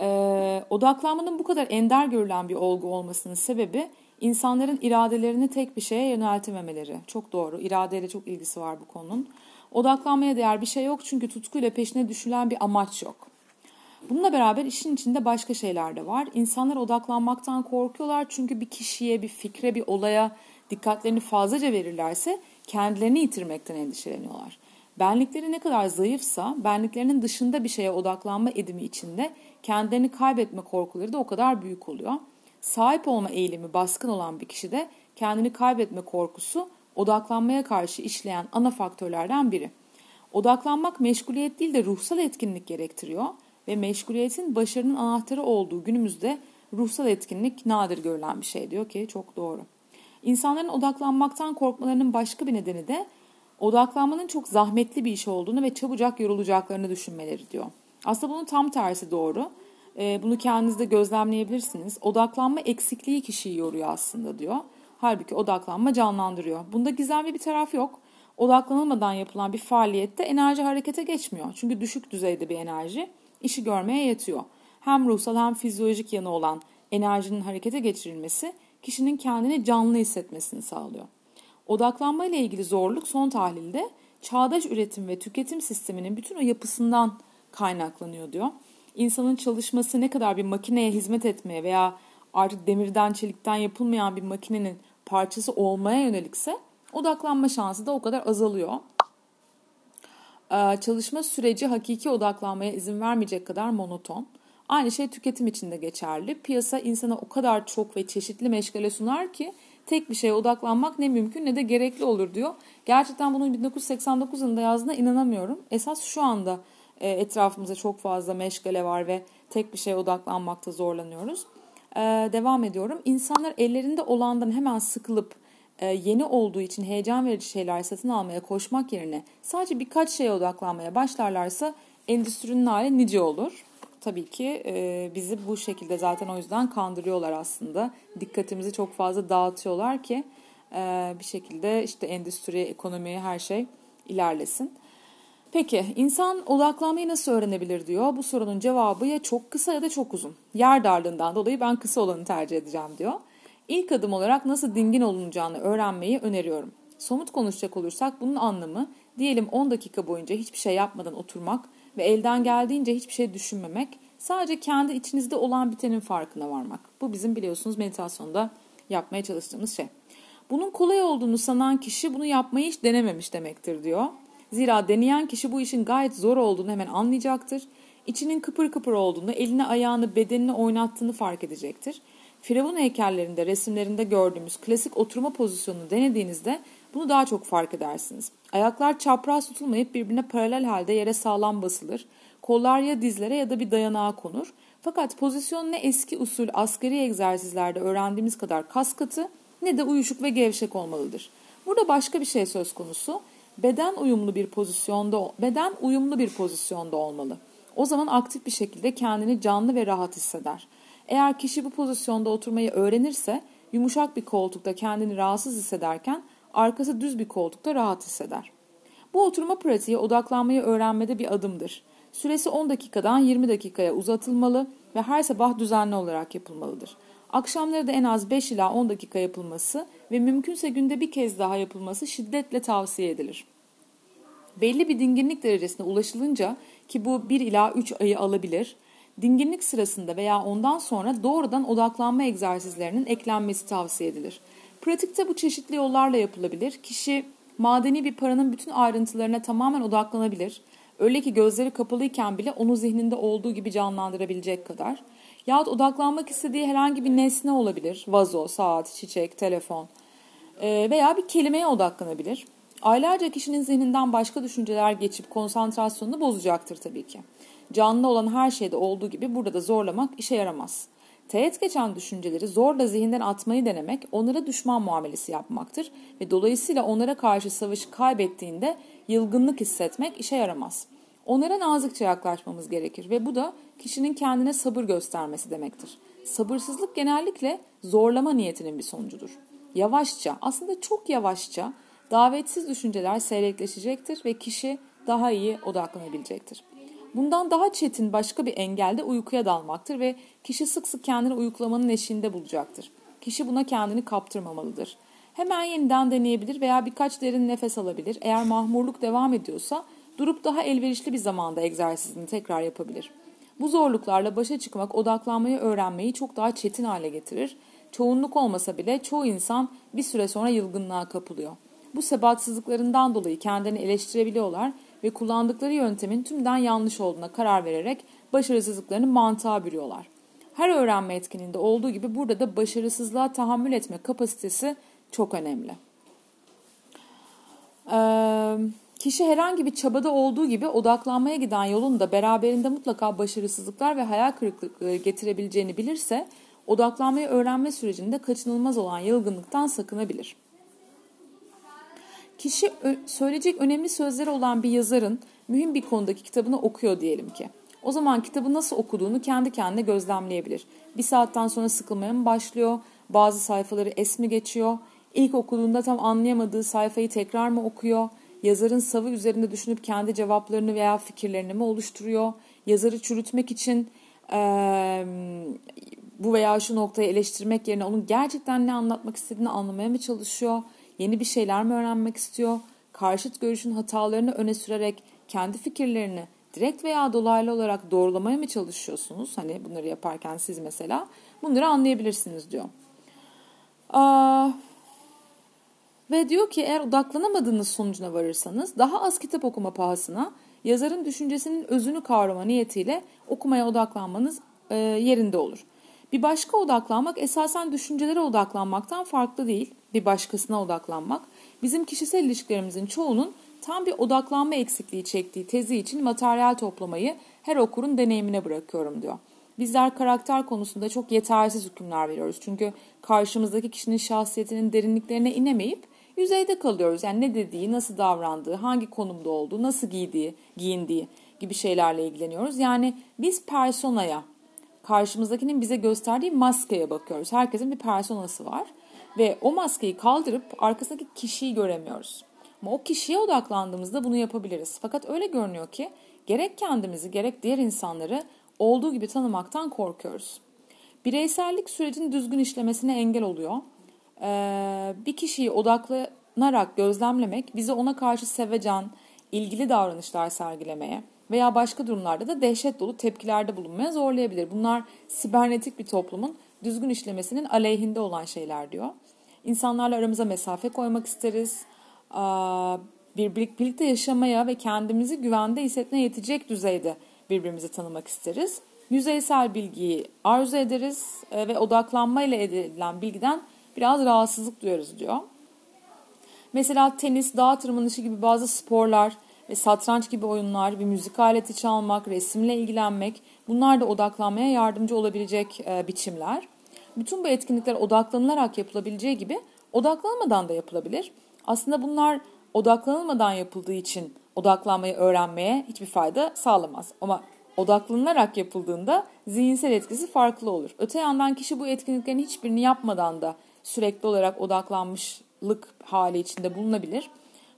Speaker 1: Ee, odaklanmanın bu kadar ender görülen bir olgu olmasının sebebi insanların iradelerini tek bir şeye yöneltememeleri. Çok doğru. İradeyle çok ilgisi var bu konunun. Odaklanmaya değer bir şey yok çünkü tutkuyla peşine düşülen bir amaç yok. Bununla beraber işin içinde başka şeyler de var. İnsanlar odaklanmaktan korkuyorlar çünkü bir kişiye, bir fikre, bir olaya dikkatlerini fazlaca verirlerse kendilerini yitirmekten endişeleniyorlar. Benlikleri ne kadar zayıfsa benliklerinin dışında bir şeye odaklanma edimi içinde kendilerini kaybetme korkuları da o kadar büyük oluyor. Sahip olma eğilimi baskın olan bir kişide kendini kaybetme korkusu odaklanmaya karşı işleyen ana faktörlerden biri. Odaklanmak meşguliyet değil de ruhsal etkinlik gerektiriyor ve meşguliyetin başarının anahtarı olduğu günümüzde ruhsal etkinlik nadir görülen bir şey diyor ki çok doğru. İnsanların odaklanmaktan korkmalarının başka bir nedeni de odaklanmanın çok zahmetli bir iş olduğunu ve çabucak yorulacaklarını düşünmeleri diyor. Aslında bunun tam tersi doğru. Ee, bunu kendiniz de gözlemleyebilirsiniz. Odaklanma eksikliği kişiyi yoruyor aslında diyor. Halbuki odaklanma canlandırıyor. Bunda gizemli bir taraf yok. Odaklanılmadan yapılan bir faaliyette enerji harekete geçmiyor. Çünkü düşük düzeyde bir enerji işi görmeye yetiyor. Hem ruhsal hem fizyolojik yanı olan enerjinin harekete geçirilmesi kişinin kendini canlı hissetmesini sağlıyor. Odaklanma ile ilgili zorluk son tahlilde çağdaş üretim ve tüketim sisteminin bütün o yapısından kaynaklanıyor diyor. İnsanın çalışması ne kadar bir makineye hizmet etmeye veya artık demirden çelikten yapılmayan bir makinenin parçası olmaya yönelikse odaklanma şansı da o kadar azalıyor. Ee, çalışma süreci hakiki odaklanmaya izin vermeyecek kadar monoton. Aynı şey tüketim için de geçerli. Piyasa insana o kadar çok ve çeşitli meşgale sunar ki tek bir şeye odaklanmak ne mümkün ne de gerekli olur diyor. Gerçekten bunun 1989 yılında yazdığına inanamıyorum. Esas şu anda e, etrafımızda çok fazla meşgale var ve tek bir şeye odaklanmakta zorlanıyoruz. Ee, devam ediyorum. İnsanlar ellerinde olandan hemen sıkılıp e, yeni olduğu için heyecan verici şeyler satın almaya koşmak yerine sadece birkaç şeye odaklanmaya başlarlarsa endüstrinin hali nice olur. Tabii ki e, bizi bu şekilde zaten o yüzden kandırıyorlar aslında. Dikkatimizi çok fazla dağıtıyorlar ki e, bir şekilde işte endüstri, ekonomi her şey ilerlesin. Peki insan odaklanmayı nasıl öğrenebilir diyor. Bu sorunun cevabı ya çok kısa ya da çok uzun. Yer darlığından dolayı ben kısa olanı tercih edeceğim diyor. İlk adım olarak nasıl dingin olunacağını öğrenmeyi öneriyorum. Somut konuşacak olursak bunun anlamı diyelim 10 dakika boyunca hiçbir şey yapmadan oturmak ve elden geldiğince hiçbir şey düşünmemek, sadece kendi içinizde olan bitenin farkına varmak. Bu bizim biliyorsunuz meditasyonda yapmaya çalıştığımız şey. Bunun kolay olduğunu sanan kişi bunu yapmayı hiç denememiş demektir diyor. Zira deneyen kişi bu işin gayet zor olduğunu hemen anlayacaktır. İçinin kıpır kıpır olduğunu, elini ayağını bedenini oynattığını fark edecektir. Firavun heykellerinde, resimlerinde gördüğümüz klasik oturma pozisyonunu denediğinizde bunu daha çok fark edersiniz. Ayaklar çapraz tutulmayıp birbirine paralel halde yere sağlam basılır. Kollar ya dizlere ya da bir dayanağa konur. Fakat pozisyon ne eski usul askeri egzersizlerde öğrendiğimiz kadar kas katı ne de uyuşuk ve gevşek olmalıdır. Burada başka bir şey söz konusu. Beden uyumlu bir pozisyonda beden uyumlu bir pozisyonda olmalı. O zaman aktif bir şekilde kendini canlı ve rahat hisseder. Eğer kişi bu pozisyonda oturmayı öğrenirse yumuşak bir koltukta kendini rahatsız hissederken arkası düz bir koltukta rahat hisseder. Bu oturma pratiği odaklanmayı öğrenmede bir adımdır. Süresi 10 dakikadan 20 dakikaya uzatılmalı ve her sabah düzenli olarak yapılmalıdır. Akşamları da en az 5 ila 10 dakika yapılması ve mümkünse günde bir kez daha yapılması şiddetle tavsiye edilir. Belli bir dinginlik derecesine ulaşılınca ki bu 1 ila 3 ayı alabilir, dinginlik sırasında veya ondan sonra doğrudan odaklanma egzersizlerinin eklenmesi tavsiye edilir. Pratikte bu çeşitli yollarla yapılabilir. Kişi madeni bir paranın bütün ayrıntılarına tamamen odaklanabilir. Öyle ki gözleri kapalıyken bile onu zihninde olduğu gibi canlandırabilecek kadar. Yahut odaklanmak istediği herhangi bir nesne olabilir. Vazo, saat, çiçek, telefon ee, veya bir kelimeye odaklanabilir. Aylarca kişinin zihninden başka düşünceler geçip konsantrasyonunu bozacaktır tabii ki. Canlı olan her şeyde olduğu gibi burada da zorlamak işe yaramaz. Teğet geçen düşünceleri zorla zihinden atmayı denemek onlara düşman muamelesi yapmaktır ve dolayısıyla onlara karşı savaşı kaybettiğinde yılgınlık hissetmek işe yaramaz. Onlara nazikçe yaklaşmamız gerekir ve bu da kişinin kendine sabır göstermesi demektir. Sabırsızlık genellikle zorlama niyetinin bir sonucudur. Yavaşça, aslında çok yavaşça davetsiz düşünceler seyrekleşecektir ve kişi daha iyi odaklanabilecektir. Bundan daha çetin başka bir engel de uykuya dalmaktır ve kişi sık sık kendini uyuklamanın eşiğinde bulacaktır. Kişi buna kendini kaptırmamalıdır. Hemen yeniden deneyebilir veya birkaç derin nefes alabilir. Eğer mahmurluk devam ediyorsa durup daha elverişli bir zamanda egzersizini tekrar yapabilir. Bu zorluklarla başa çıkmak odaklanmayı öğrenmeyi çok daha çetin hale getirir. Çoğunluk olmasa bile çoğu insan bir süre sonra yılgınlığa kapılıyor. Bu sebatsızlıklarından dolayı kendini eleştirebiliyorlar ve kullandıkları yöntemin tümden yanlış olduğuna karar vererek başarısızlıklarını mantığa bürüyorlar. Her öğrenme etkinliğinde olduğu gibi burada da başarısızlığa tahammül etme kapasitesi çok önemli. Ee, kişi herhangi bir çabada olduğu gibi odaklanmaya giden yolun da beraberinde mutlaka başarısızlıklar ve hayal kırıklıkları getirebileceğini bilirse odaklanmayı öğrenme sürecinde kaçınılmaz olan yılgınlıktan sakınabilir. Kişi söyleyecek önemli sözleri olan bir yazarın mühim bir konudaki kitabını okuyor diyelim ki. O zaman kitabı nasıl okuduğunu kendi kendine gözlemleyebilir. Bir saatten sonra sıkılmaya mı başlıyor? Bazı sayfaları es mi geçiyor? İlk okuduğunda tam anlayamadığı sayfayı tekrar mı okuyor? Yazarın savı üzerinde düşünüp kendi cevaplarını veya fikirlerini mi oluşturuyor? Yazarı çürütmek için e, bu veya şu noktayı eleştirmek yerine onun gerçekten ne anlatmak istediğini anlamaya mı çalışıyor? Yeni bir şeyler mi öğrenmek istiyor? Karşıt görüşün hatalarını öne sürerek kendi fikirlerini direkt veya dolaylı olarak doğrulamaya mı çalışıyorsunuz? Hani bunları yaparken siz mesela bunları anlayabilirsiniz diyor. Aa, ve diyor ki eğer odaklanamadığınız sonucuna varırsanız daha az kitap okuma pahasına yazarın düşüncesinin özünü kavrama niyetiyle okumaya odaklanmanız e, yerinde olur. Bir başka odaklanmak esasen düşüncelere odaklanmaktan farklı değil. Bir başkasına odaklanmak. Bizim kişisel ilişkilerimizin çoğunun tam bir odaklanma eksikliği çektiği tezi için materyal toplamayı her okurun deneyimine bırakıyorum diyor. Bizler karakter konusunda çok yetersiz hükümler veriyoruz. Çünkü karşımızdaki kişinin şahsiyetinin derinliklerine inemeyip yüzeyde kalıyoruz. Yani ne dediği, nasıl davrandığı, hangi konumda olduğu, nasıl giydiği, giyindiği gibi şeylerle ilgileniyoruz. Yani biz personaya, karşımızdakinin bize gösterdiği maskeye bakıyoruz. Herkesin bir personası var ve o maskeyi kaldırıp arkasındaki kişiyi göremiyoruz. Ama o kişiye odaklandığımızda bunu yapabiliriz. Fakat öyle görünüyor ki gerek kendimizi gerek diğer insanları olduğu gibi tanımaktan korkuyoruz. Bireysellik sürecin düzgün işlemesine engel oluyor. Ee, bir kişiyi odaklanarak gözlemlemek bizi ona karşı sevecen, ilgili davranışlar sergilemeye veya başka durumlarda da dehşet dolu tepkilerde bulunmaya zorlayabilir. Bunlar sibernetik bir toplumun düzgün işlemesinin aleyhinde olan şeyler diyor. İnsanlarla aramıza mesafe koymak isteriz. Bir birlikte yaşamaya ve kendimizi güvende hissetmeye yetecek düzeyde birbirimizi tanımak isteriz. Yüzeysel bilgiyi arzu ederiz e, ve odaklanma ile elde edilen bilgiden biraz rahatsızlık duyarız diyor. Mesela tenis, dağ tırmanışı gibi bazı sporlar ve satranç gibi oyunlar, bir müzik aleti çalmak, resimle ilgilenmek bunlar da odaklanmaya yardımcı olabilecek e, biçimler. Bütün bu etkinlikler odaklanılarak yapılabileceği gibi odaklanmadan da yapılabilir. Aslında bunlar odaklanılmadan yapıldığı için odaklanmayı öğrenmeye hiçbir fayda sağlamaz. Ama odaklanılarak yapıldığında zihinsel etkisi farklı olur. Öte yandan kişi bu etkinliklerin hiçbirini yapmadan da sürekli olarak odaklanmışlık hali içinde bulunabilir.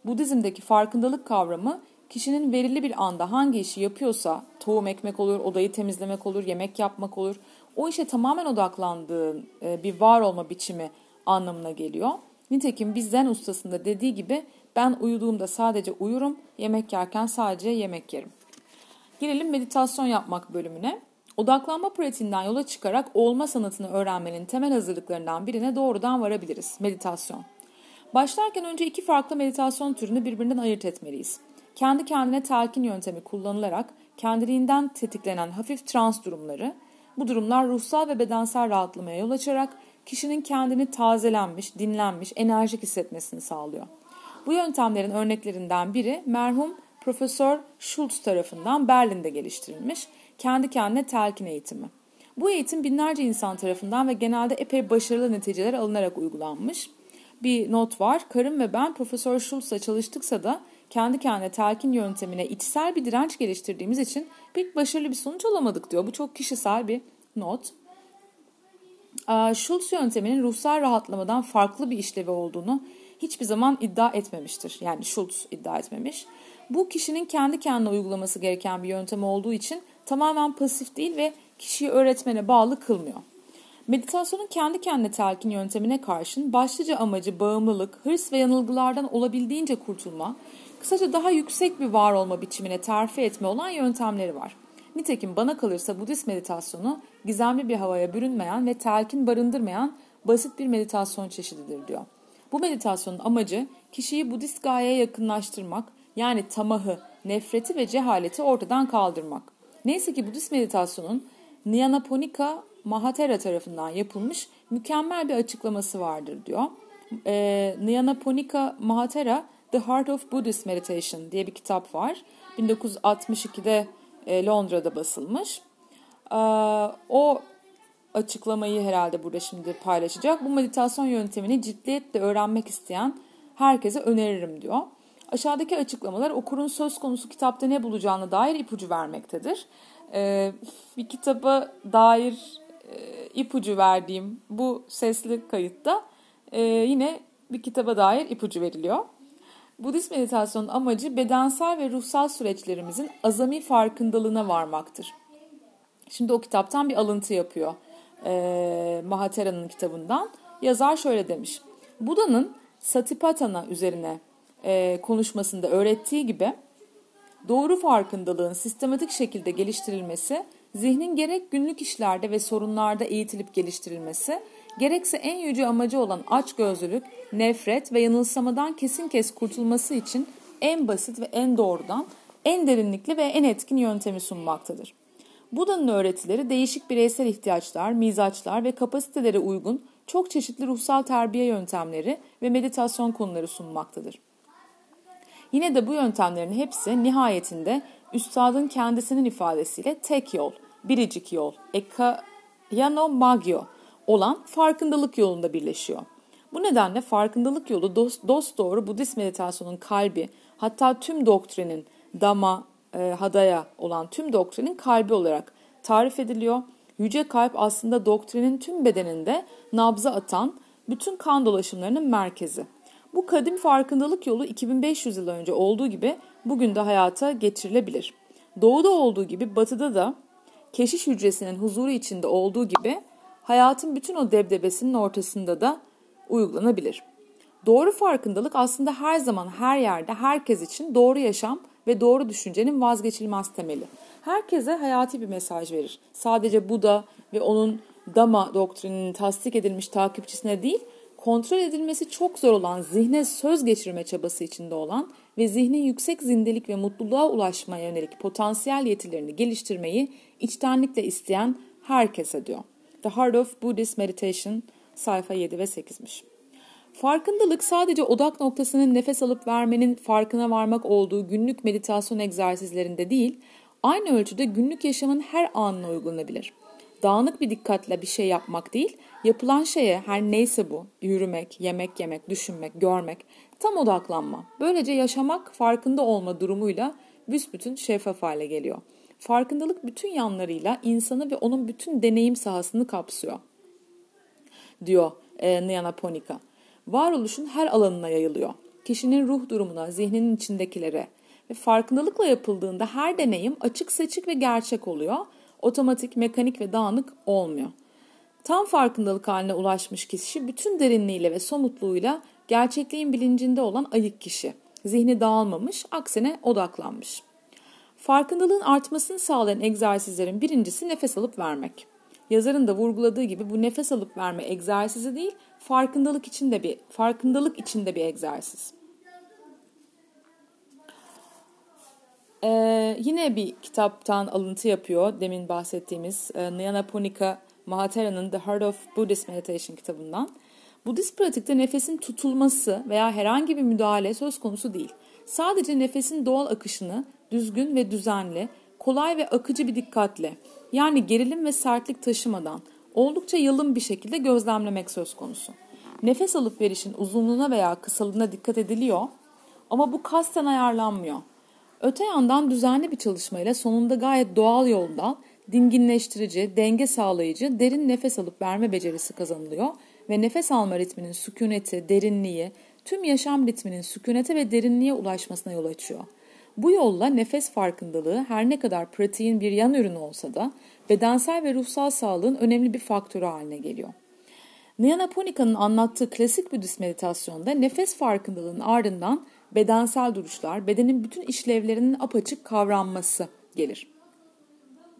Speaker 1: Budizm'deki farkındalık kavramı kişinin verili bir anda hangi işi yapıyorsa tohum ekmek olur, odayı temizlemek olur, yemek yapmak olur. O işe tamamen odaklandığı e, bir var olma biçimi anlamına geliyor. Nitekim bizden ustasında dediği gibi ben uyuduğumda sadece uyurum, yemek yerken sadece yemek yerim. Girelim meditasyon yapmak bölümüne. Odaklanma pratiğinden yola çıkarak olma sanatını öğrenmenin temel hazırlıklarından birine doğrudan varabiliriz. Meditasyon. Başlarken önce iki farklı meditasyon türünü birbirinden ayırt etmeliyiz. Kendi kendine telkin yöntemi kullanılarak kendiliğinden tetiklenen hafif trans durumları, bu durumlar ruhsal ve bedensel rahatlamaya yol açarak kişinin kendini tazelenmiş, dinlenmiş, enerjik hissetmesini sağlıyor. Bu yöntemlerin örneklerinden biri merhum Profesör Schultz tarafından Berlin'de geliştirilmiş kendi kendine telkin eğitimi. Bu eğitim binlerce insan tarafından ve genelde epey başarılı neticeler alınarak uygulanmış. Bir not var. Karım ve ben Profesör Schultz'la çalıştıksa da kendi kendine telkin yöntemine içsel bir direnç geliştirdiğimiz için pek başarılı bir sonuç alamadık diyor. Bu çok kişisel bir not. Schultz yönteminin ruhsal rahatlamadan farklı bir işlevi olduğunu hiçbir zaman iddia etmemiştir. Yani Schultz iddia etmemiş. Bu kişinin kendi kendine uygulaması gereken bir yöntem olduğu için tamamen pasif değil ve kişiyi öğretmene bağlı kılmıyor. Meditasyonun kendi kendine telkin yöntemine karşın başlıca amacı bağımlılık, hırs ve yanılgılardan olabildiğince kurtulma, kısaca daha yüksek bir var olma biçimine terfi etme olan yöntemleri var. Nitekim bana kalırsa Budist meditasyonu gizemli bir havaya bürünmeyen ve telkin barındırmayan basit bir meditasyon çeşididir diyor. Bu meditasyonun amacı kişiyi Budist gayeye yakınlaştırmak, yani tamahı, nefreti ve cehaleti ortadan kaldırmak. Neyse ki Budist meditasyonun Nyanaponika Mahatera tarafından yapılmış mükemmel bir açıklaması vardır diyor. E, Nyanaponika Mahatera The Heart of Buddhist Meditation diye bir kitap var. 1962'de e, Londra'da basılmış. E, o açıklamayı herhalde burada şimdi paylaşacak. Bu meditasyon yöntemini ciddiyetle öğrenmek isteyen herkese öneririm diyor. Aşağıdaki açıklamalar okurun söz konusu kitapta ne bulacağına dair ipucu vermektedir. Ee, bir kitaba dair e, ipucu verdiğim bu sesli kayıtta e, yine bir kitaba dair ipucu veriliyor. Budist meditasyonun amacı bedensel ve ruhsal süreçlerimizin azami farkındalığına varmaktır. Şimdi o kitaptan bir alıntı yapıyor e, Mahatera'nın kitabından. Yazar şöyle demiş. Buda'nın Satipatthana üzerine e, konuşmasında öğrettiği gibi doğru farkındalığın sistematik şekilde geliştirilmesi, zihnin gerek günlük işlerde ve sorunlarda eğitilip geliştirilmesi, gerekse en yüce amacı olan açgözlülük, nefret ve yanılsamadan kesin kes kurtulması için en basit ve en doğrudan, en derinlikli ve en etkin yöntemi sunmaktadır. Buda'nın öğretileri değişik bireysel ihtiyaçlar, mizaçlar ve kapasitelere uygun çok çeşitli ruhsal terbiye yöntemleri ve meditasyon konuları sunmaktadır. Yine de bu yöntemlerin hepsi nihayetinde üstadın kendisinin ifadesiyle tek yol, biricik yol, ekayano magyo olan farkındalık yolunda birleşiyor. Bu nedenle farkındalık yolu dost, dost doğru Budist meditasyonun kalbi, hatta tüm doktrinin dama, e, hadaya olan tüm doktrinin kalbi olarak tarif ediliyor. Yüce kalp aslında doktrinin tüm bedeninde nabza atan bütün kan dolaşımlarının merkezi. Bu kadim farkındalık yolu 2500 yıl önce olduğu gibi bugün de hayata geçirilebilir. Doğuda olduğu gibi batıda da keşiş hücresinin huzuru içinde olduğu gibi hayatın bütün o debdebesinin ortasında da uygulanabilir. Doğru farkındalık aslında her zaman her yerde herkes için doğru yaşam ve doğru düşüncenin vazgeçilmez temeli. Herkese hayati bir mesaj verir. Sadece Buda ve onun Dama doktrininin tasdik edilmiş takipçisine değil, kontrol edilmesi çok zor olan zihne söz geçirme çabası içinde olan ve zihnin yüksek zindelik ve mutluluğa ulaşmaya yönelik potansiyel yetilerini geliştirmeyi içtenlikle isteyen herkese diyor. The Heart of Buddhist Meditation sayfa 7 ve 8'miş. Farkındalık sadece odak noktasının nefes alıp vermenin farkına varmak olduğu günlük meditasyon egzersizlerinde değil, aynı ölçüde günlük yaşamın her anına uygulanabilir. Dağınık bir dikkatle bir şey yapmak değil, yapılan şeye her neyse bu, yürümek, yemek yemek, düşünmek, görmek, tam odaklanma. Böylece yaşamak farkında olma durumuyla büsbütün şeffaf hale geliyor. Farkındalık bütün yanlarıyla insanı ve onun bütün deneyim sahasını kapsıyor. Diyor e, Nyanaponika. Varoluşun her alanına yayılıyor. Kişinin ruh durumuna, zihninin içindekilere ve farkındalıkla yapıldığında her deneyim açık seçik ve gerçek oluyor. Otomatik, mekanik ve dağınık olmuyor. Tam farkındalık haline ulaşmış kişi bütün derinliğiyle ve somutluğuyla gerçekliğin bilincinde olan ayık kişi. Zihni dağılmamış, aksine odaklanmış. Farkındalığın artmasını sağlayan egzersizlerin birincisi nefes alıp vermek. Yazarın da vurguladığı gibi bu nefes alıp verme egzersizi değil, farkındalık içinde bir farkındalık içinde bir egzersiz. Ee, yine bir kitaptan alıntı yapıyor demin bahsettiğimiz e, Nyanaponika Mahatera'nın The Heart of Buddhist Meditation kitabından. Budist pratikte nefesin tutulması veya herhangi bir müdahale söz konusu değil. Sadece nefesin doğal akışını düzgün ve düzenli, kolay ve akıcı bir dikkatle yani gerilim ve sertlik taşımadan oldukça yalın bir şekilde gözlemlemek söz konusu. Nefes alıp verişin uzunluğuna veya kısalığına dikkat ediliyor ama bu kasten ayarlanmıyor. Öte yandan düzenli bir çalışmayla sonunda gayet doğal yoldan dinginleştirici, denge sağlayıcı, derin nefes alıp verme becerisi kazanılıyor ve nefes alma ritminin sükuneti, derinliği, tüm yaşam ritminin sükunete ve derinliğe ulaşmasına yol açıyor. Bu yolla nefes farkındalığı her ne kadar pratiğin bir yan ürünü olsa da bedensel ve ruhsal sağlığın önemli bir faktörü haline geliyor. Nyanaponika'nın anlattığı klasik Budist meditasyonda nefes farkındalığının ardından bedensel duruşlar, bedenin bütün işlevlerinin apaçık kavranması gelir.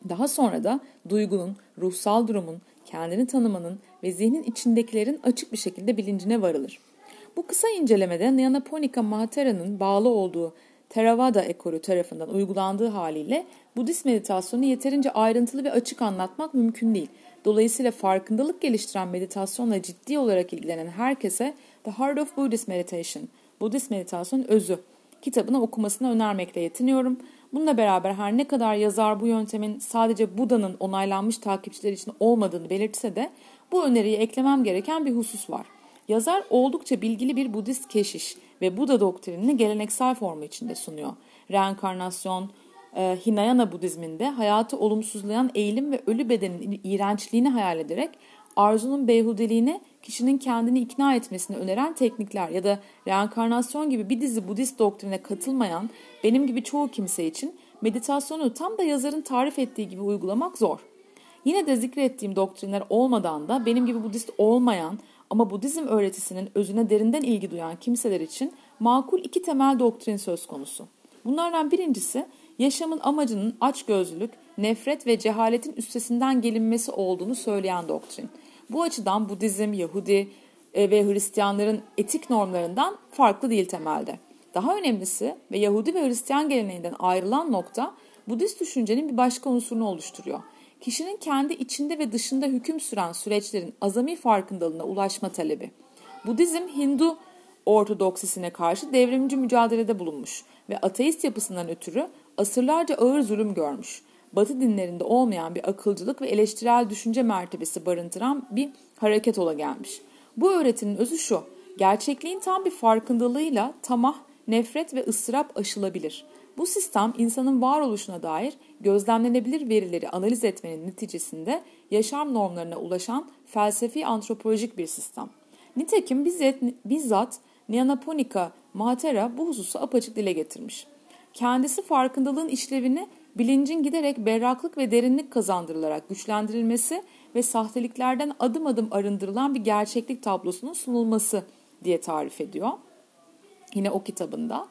Speaker 1: Daha sonra da duygunun, ruhsal durumun, kendini tanımanın ve zihnin içindekilerin açık bir şekilde bilincine varılır. Bu kısa incelemede Nyanaponika Mahatera'nın bağlı olduğu Theravada ekolü tarafından uygulandığı haliyle Budist meditasyonu yeterince ayrıntılı ve açık anlatmak mümkün değil. Dolayısıyla farkındalık geliştiren meditasyonla ciddi olarak ilgilenen herkese The Heart of Buddhist Meditation, Budist meditasyon özü kitabını okumasını önermekle yetiniyorum. Bununla beraber her ne kadar yazar bu yöntemin sadece Buda'nın onaylanmış takipçiler için olmadığını belirtse de bu öneriyi eklemem gereken bir husus var. Yazar oldukça bilgili bir Budist keşiş ve Buda doktrinini geleneksel formu içinde sunuyor. Reenkarnasyon, e, Hinayana Budizminde hayatı olumsuzlayan eğilim ve ölü bedenin iğrençliğini hayal ederek arzunun beyhudeliğine kişinin kendini ikna etmesini öneren teknikler ya da reenkarnasyon gibi bir dizi Budist doktrine katılmayan benim gibi çoğu kimse için meditasyonu tam da yazarın tarif ettiği gibi uygulamak zor. Yine de zikrettiğim doktrinler olmadan da benim gibi Budist olmayan ama Budizm öğretisinin özüne derinden ilgi duyan kimseler için makul iki temel doktrin söz konusu. Bunlardan birincisi yaşamın amacının açgözlülük, nefret ve cehaletin üstesinden gelinmesi olduğunu söyleyen doktrin. Bu açıdan Budizm, Yahudi e, ve Hristiyanların etik normlarından farklı değil temelde. Daha önemlisi ve Yahudi ve Hristiyan geleneğinden ayrılan nokta Budist düşüncenin bir başka unsurunu oluşturuyor kişinin kendi içinde ve dışında hüküm süren süreçlerin azami farkındalığına ulaşma talebi. Budizm, Hindu ortodoksisine karşı devrimci mücadelede bulunmuş ve ateist yapısından ötürü asırlarca ağır zulüm görmüş. Batı dinlerinde olmayan bir akılcılık ve eleştirel düşünce mertebesi barındıran bir hareket ola gelmiş. Bu öğretinin özü şu, gerçekliğin tam bir farkındalığıyla tamah, nefret ve ıstırap aşılabilir. Bu sistem insanın varoluşuna dair gözlemlenebilir verileri analiz etmenin neticesinde yaşam normlarına ulaşan felsefi antropolojik bir sistem. Nitekim bizzat, bizzat Nyanaponika Mahatera bu hususu apaçık dile getirmiş. Kendisi farkındalığın işlevini bilincin giderek berraklık ve derinlik kazandırılarak güçlendirilmesi ve sahteliklerden adım adım arındırılan bir gerçeklik tablosunun sunulması diye tarif ediyor. Yine o kitabında.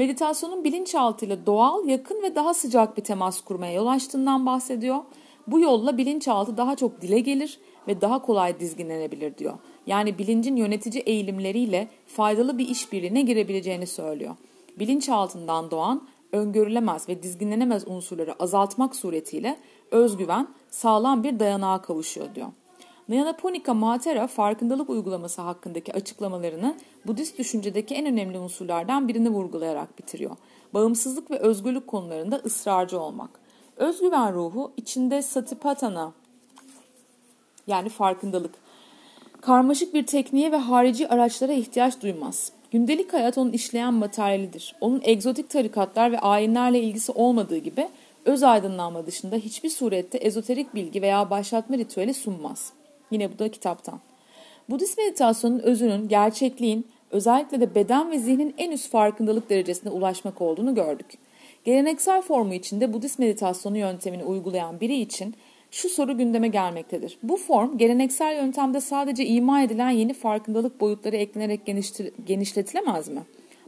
Speaker 1: Meditasyonun bilinçaltıyla doğal, yakın ve daha sıcak bir temas kurmaya yol açtığından bahsediyor. Bu yolla bilinçaltı daha çok dile gelir ve daha kolay dizginlenebilir diyor. Yani bilincin yönetici eğilimleriyle faydalı bir işbirliğine girebileceğini söylüyor. Bilinçaltından doğan öngörülemez ve dizginlenemez unsurları azaltmak suretiyle özgüven sağlam bir dayanağa kavuşuyor diyor. Nyanaponika Mahatera farkındalık uygulaması hakkındaki açıklamalarını Budist düşüncedeki en önemli unsurlardan birini vurgulayarak bitiriyor. Bağımsızlık ve özgürlük konularında ısrarcı olmak. Özgüven ruhu içinde satipatana yani farkındalık, karmaşık bir tekniğe ve harici araçlara ihtiyaç duymaz. Gündelik hayat onun işleyen materyalidir. Onun egzotik tarikatlar ve ayinlerle ilgisi olmadığı gibi öz aydınlanma dışında hiçbir surette ezoterik bilgi veya başlatma ritüeli sunmaz. Yine bu da kitaptan. Budist meditasyonun özünün, gerçekliğin, özellikle de beden ve zihnin en üst farkındalık derecesine ulaşmak olduğunu gördük. Geleneksel formu içinde Budist meditasyonu yöntemini uygulayan biri için şu soru gündeme gelmektedir. Bu form geleneksel yöntemde sadece ima edilen yeni farkındalık boyutları eklenerek genişletilemez mi?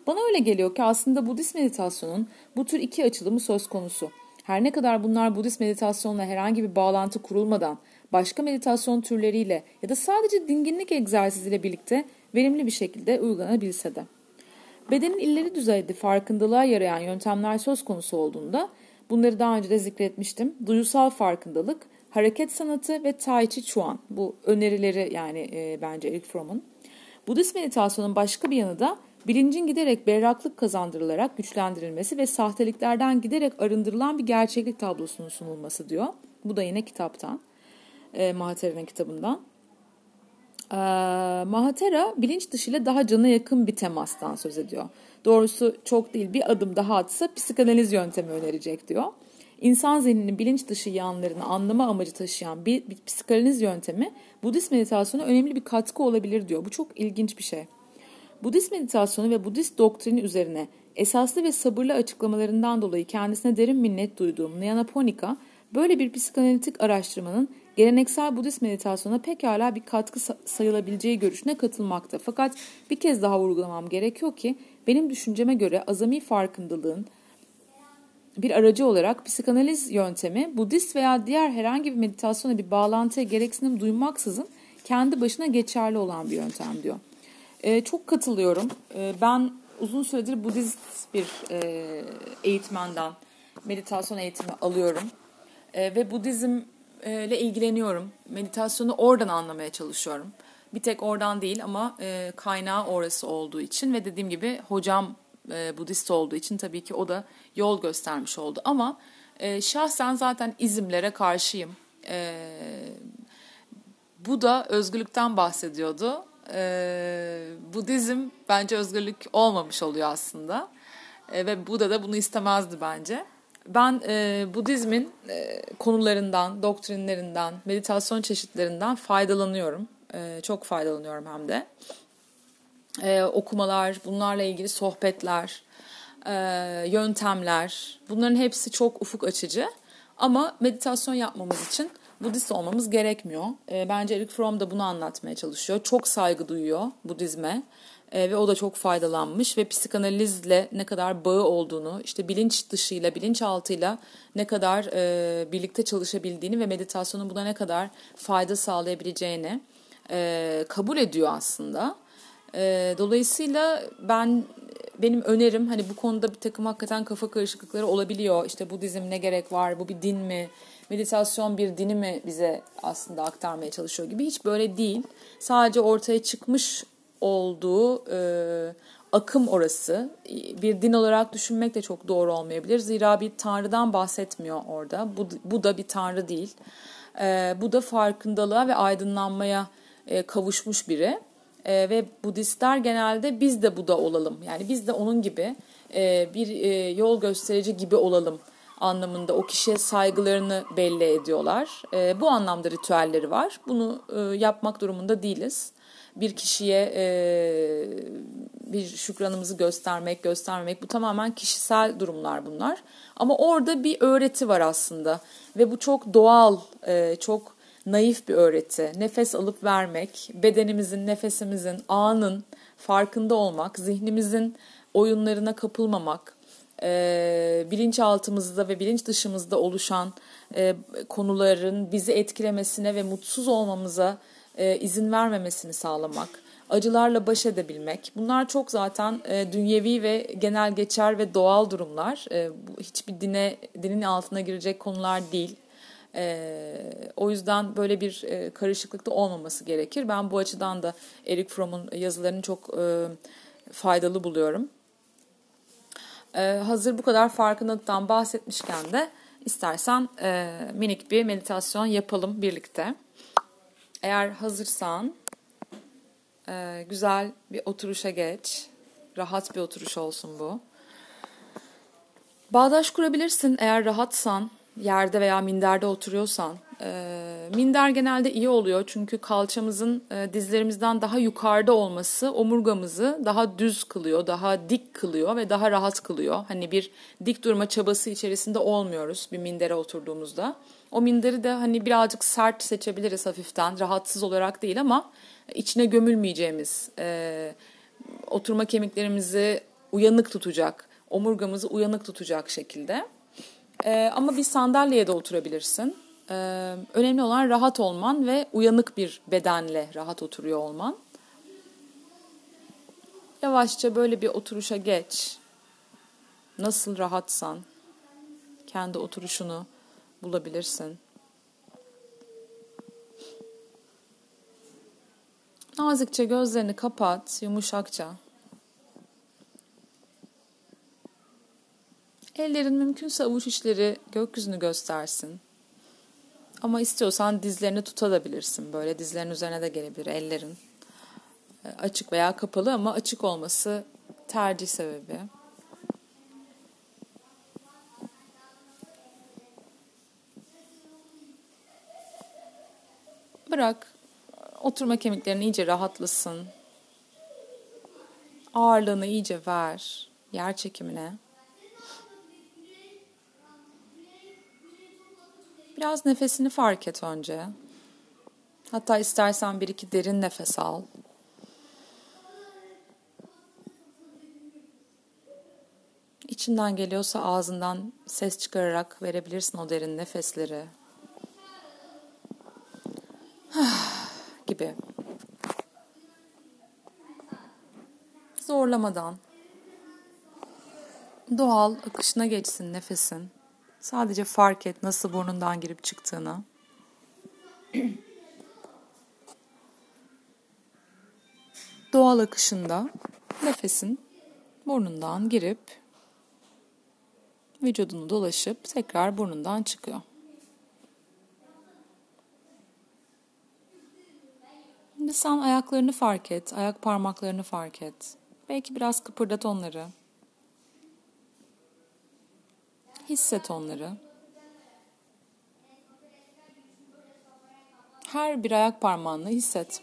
Speaker 1: Bana öyle geliyor ki aslında Budist meditasyonun bu tür iki açılımı söz konusu. Her ne kadar bunlar Budist meditasyonla herhangi bir bağlantı kurulmadan başka meditasyon türleriyle ya da sadece dinginlik egzersiziyle birlikte verimli bir şekilde uygulanabilse de. Bedenin illeri düzeyde farkındalığa yarayan yöntemler söz konusu olduğunda bunları daha önce de zikretmiştim. Duyusal farkındalık, hareket sanatı ve Tai Chi Chuan bu önerileri yani e, bence Eric Fromm'un. Budist meditasyonun başka bir yanı da bilincin giderek berraklık kazandırılarak güçlendirilmesi ve sahteliklerden giderek arındırılan bir gerçeklik tablosunun sunulması diyor. Bu da yine kitaptan, e, Mahatera'nın kitabından. E, Mahatera bilinç dışıyla daha cana yakın bir temastan söz ediyor. Doğrusu çok değil bir adım daha atsa psikanaliz yöntemi önerecek diyor. İnsan zihninin bilinç dışı yanlarını anlama amacı taşıyan bir, bir psikanaliz yöntemi Budist meditasyona önemli bir katkı olabilir diyor. Bu çok ilginç bir şey. Budist meditasyonu ve Budist doktrini üzerine esaslı ve sabırlı açıklamalarından dolayı kendisine derin minnet duyduğum Nyanaponika, böyle bir psikanalitik araştırmanın geleneksel Budist meditasyona pekala bir katkı sayılabileceği görüşüne katılmakta. Fakat bir kez daha vurgulamam gerekiyor ki benim düşünceme göre azami farkındalığın bir aracı olarak psikanaliz yöntemi Budist veya diğer herhangi bir meditasyona bir bağlantıya gereksinim duymaksızın kendi başına geçerli olan bir yöntem diyor. Ee, çok katılıyorum. Ee, ben uzun süredir Budist bir e, eğitmenden meditasyon eğitimi alıyorum. E, ve Budizm ile ilgileniyorum. Meditasyonu oradan anlamaya çalışıyorum. Bir tek oradan değil ama e, kaynağı orası olduğu için ve dediğim gibi hocam e, Budist olduğu için tabii ki o da yol göstermiş oldu. Ama e, şahsen zaten izimlere karşıyım. E, bu da özgürlükten bahsediyordu. E, Budizm bence özgürlük olmamış oluyor aslında. E, ve Buda da bunu istemezdi bence. Ben e, Budizmin e, konularından, doktrinlerinden, meditasyon çeşitlerinden faydalanıyorum. E, çok faydalanıyorum hem de. E, okumalar, bunlarla ilgili sohbetler, e, yöntemler, bunların hepsi çok ufuk açıcı. Ama meditasyon yapmamız için Budist olmamız gerekmiyor. E, bence Eric Fromm da bunu anlatmaya çalışıyor. Çok saygı duyuyor Budizme e, ve o da çok faydalanmış ve psikanalizle ne kadar bağı olduğunu, işte bilinç dışıyla, bilinç altıyla ne kadar e, birlikte çalışabildiğini ve meditasyonun buna ne kadar fayda sağlayabileceğini e, kabul ediyor aslında. E, dolayısıyla ben benim önerim hani bu konuda bir takım hakikaten kafa karışıklıkları olabiliyor. İşte Budizm ne gerek var, bu bir din mi, meditasyon bir dini mi bize aslında aktarmaya çalışıyor gibi hiç böyle değil. Sadece ortaya çıkmış olduğu e, akım orası. Bir din olarak düşünmek de çok doğru olmayabilir. Zira bir tanrıdan bahsetmiyor orada. Bu, bu da bir tanrı değil. E, bu da farkındalığa ve aydınlanmaya e, kavuşmuş biri. E, ve Budistler genelde biz de Buda olalım. Yani biz de onun gibi e, bir e, yol gösterici gibi olalım anlamında o kişiye saygılarını belli ediyorlar. E, bu anlamda ritüelleri var. Bunu e, yapmak durumunda değiliz. Bir kişiye e, bir şükranımızı göstermek, göstermemek bu tamamen kişisel durumlar bunlar. Ama orada bir öğreti var aslında ve bu çok doğal, e, çok naif bir öğreti. Nefes alıp vermek, bedenimizin, nefesimizin, anın farkında olmak, zihnimizin oyunlarına kapılmamak, e, bilinçaltımızda ve bilinç dışımızda oluşan e, konuların bizi etkilemesine ve mutsuz olmamıza e, izin vermemesini sağlamak, acılarla baş edebilmek. Bunlar çok zaten e, dünyevi ve genel geçer ve doğal durumlar. E, bu hiçbir dine dinin altına girecek konular değil. E, o yüzden böyle bir e, karışıklıkta olmaması gerekir. Ben bu açıdan da Eric Fromm'un yazılarını çok e, faydalı buluyorum. E, hazır bu kadar farkındalıktan bahsetmişken de istersen e, minik bir meditasyon yapalım birlikte. Eğer hazırsan e, güzel bir oturuşa geç. Rahat bir oturuş olsun bu. Bağdaş kurabilirsin eğer rahatsan yerde veya minderde oturuyorsan e, minder genelde iyi oluyor çünkü kalçamızın e, dizlerimizden daha yukarıda olması omurgamızı daha düz kılıyor, daha dik kılıyor ve daha rahat kılıyor. Hani bir dik durma çabası içerisinde olmuyoruz bir mindere oturduğumuzda. O minderi de hani birazcık sert seçebiliriz hafiften, rahatsız olarak değil ama içine gömülmeyeceğimiz, e, oturma kemiklerimizi uyanık tutacak, omurgamızı uyanık tutacak şekilde. E, ama bir sandalyeye de oturabilirsin. E, önemli olan rahat olman ve uyanık bir bedenle rahat oturuyor olman. Yavaşça böyle bir oturuşa geç. Nasıl rahatsan kendi oturuşunu bulabilirsin. Nazikçe gözlerini kapat, yumuşakça. Ellerin mümkünse avuç içleri gökyüzünü göstersin. Ama istiyorsan dizlerini tutabilirsin. Böyle dizlerin üzerine de gelebilir ellerin. E, açık veya kapalı ama açık olması tercih sebebi. Bırak oturma kemiklerin iyice rahatlasın. Ağırlığını iyice ver yer çekimine. Biraz nefesini fark et önce. Hatta istersen bir iki derin nefes al. İçinden geliyorsa ağzından ses çıkararak verebilirsin o derin nefesleri. gibi. Zorlamadan doğal akışına geçsin nefesin. Sadece fark et nasıl burnundan girip çıktığını. Doğal akışında nefesin burnundan girip vücudunu dolaşıp tekrar burnundan çıkıyor. Şimdi sen ayaklarını fark et, ayak parmaklarını fark et. Belki biraz kıpırdat onları. Hisset onları. Her bir ayak parmağını hisset.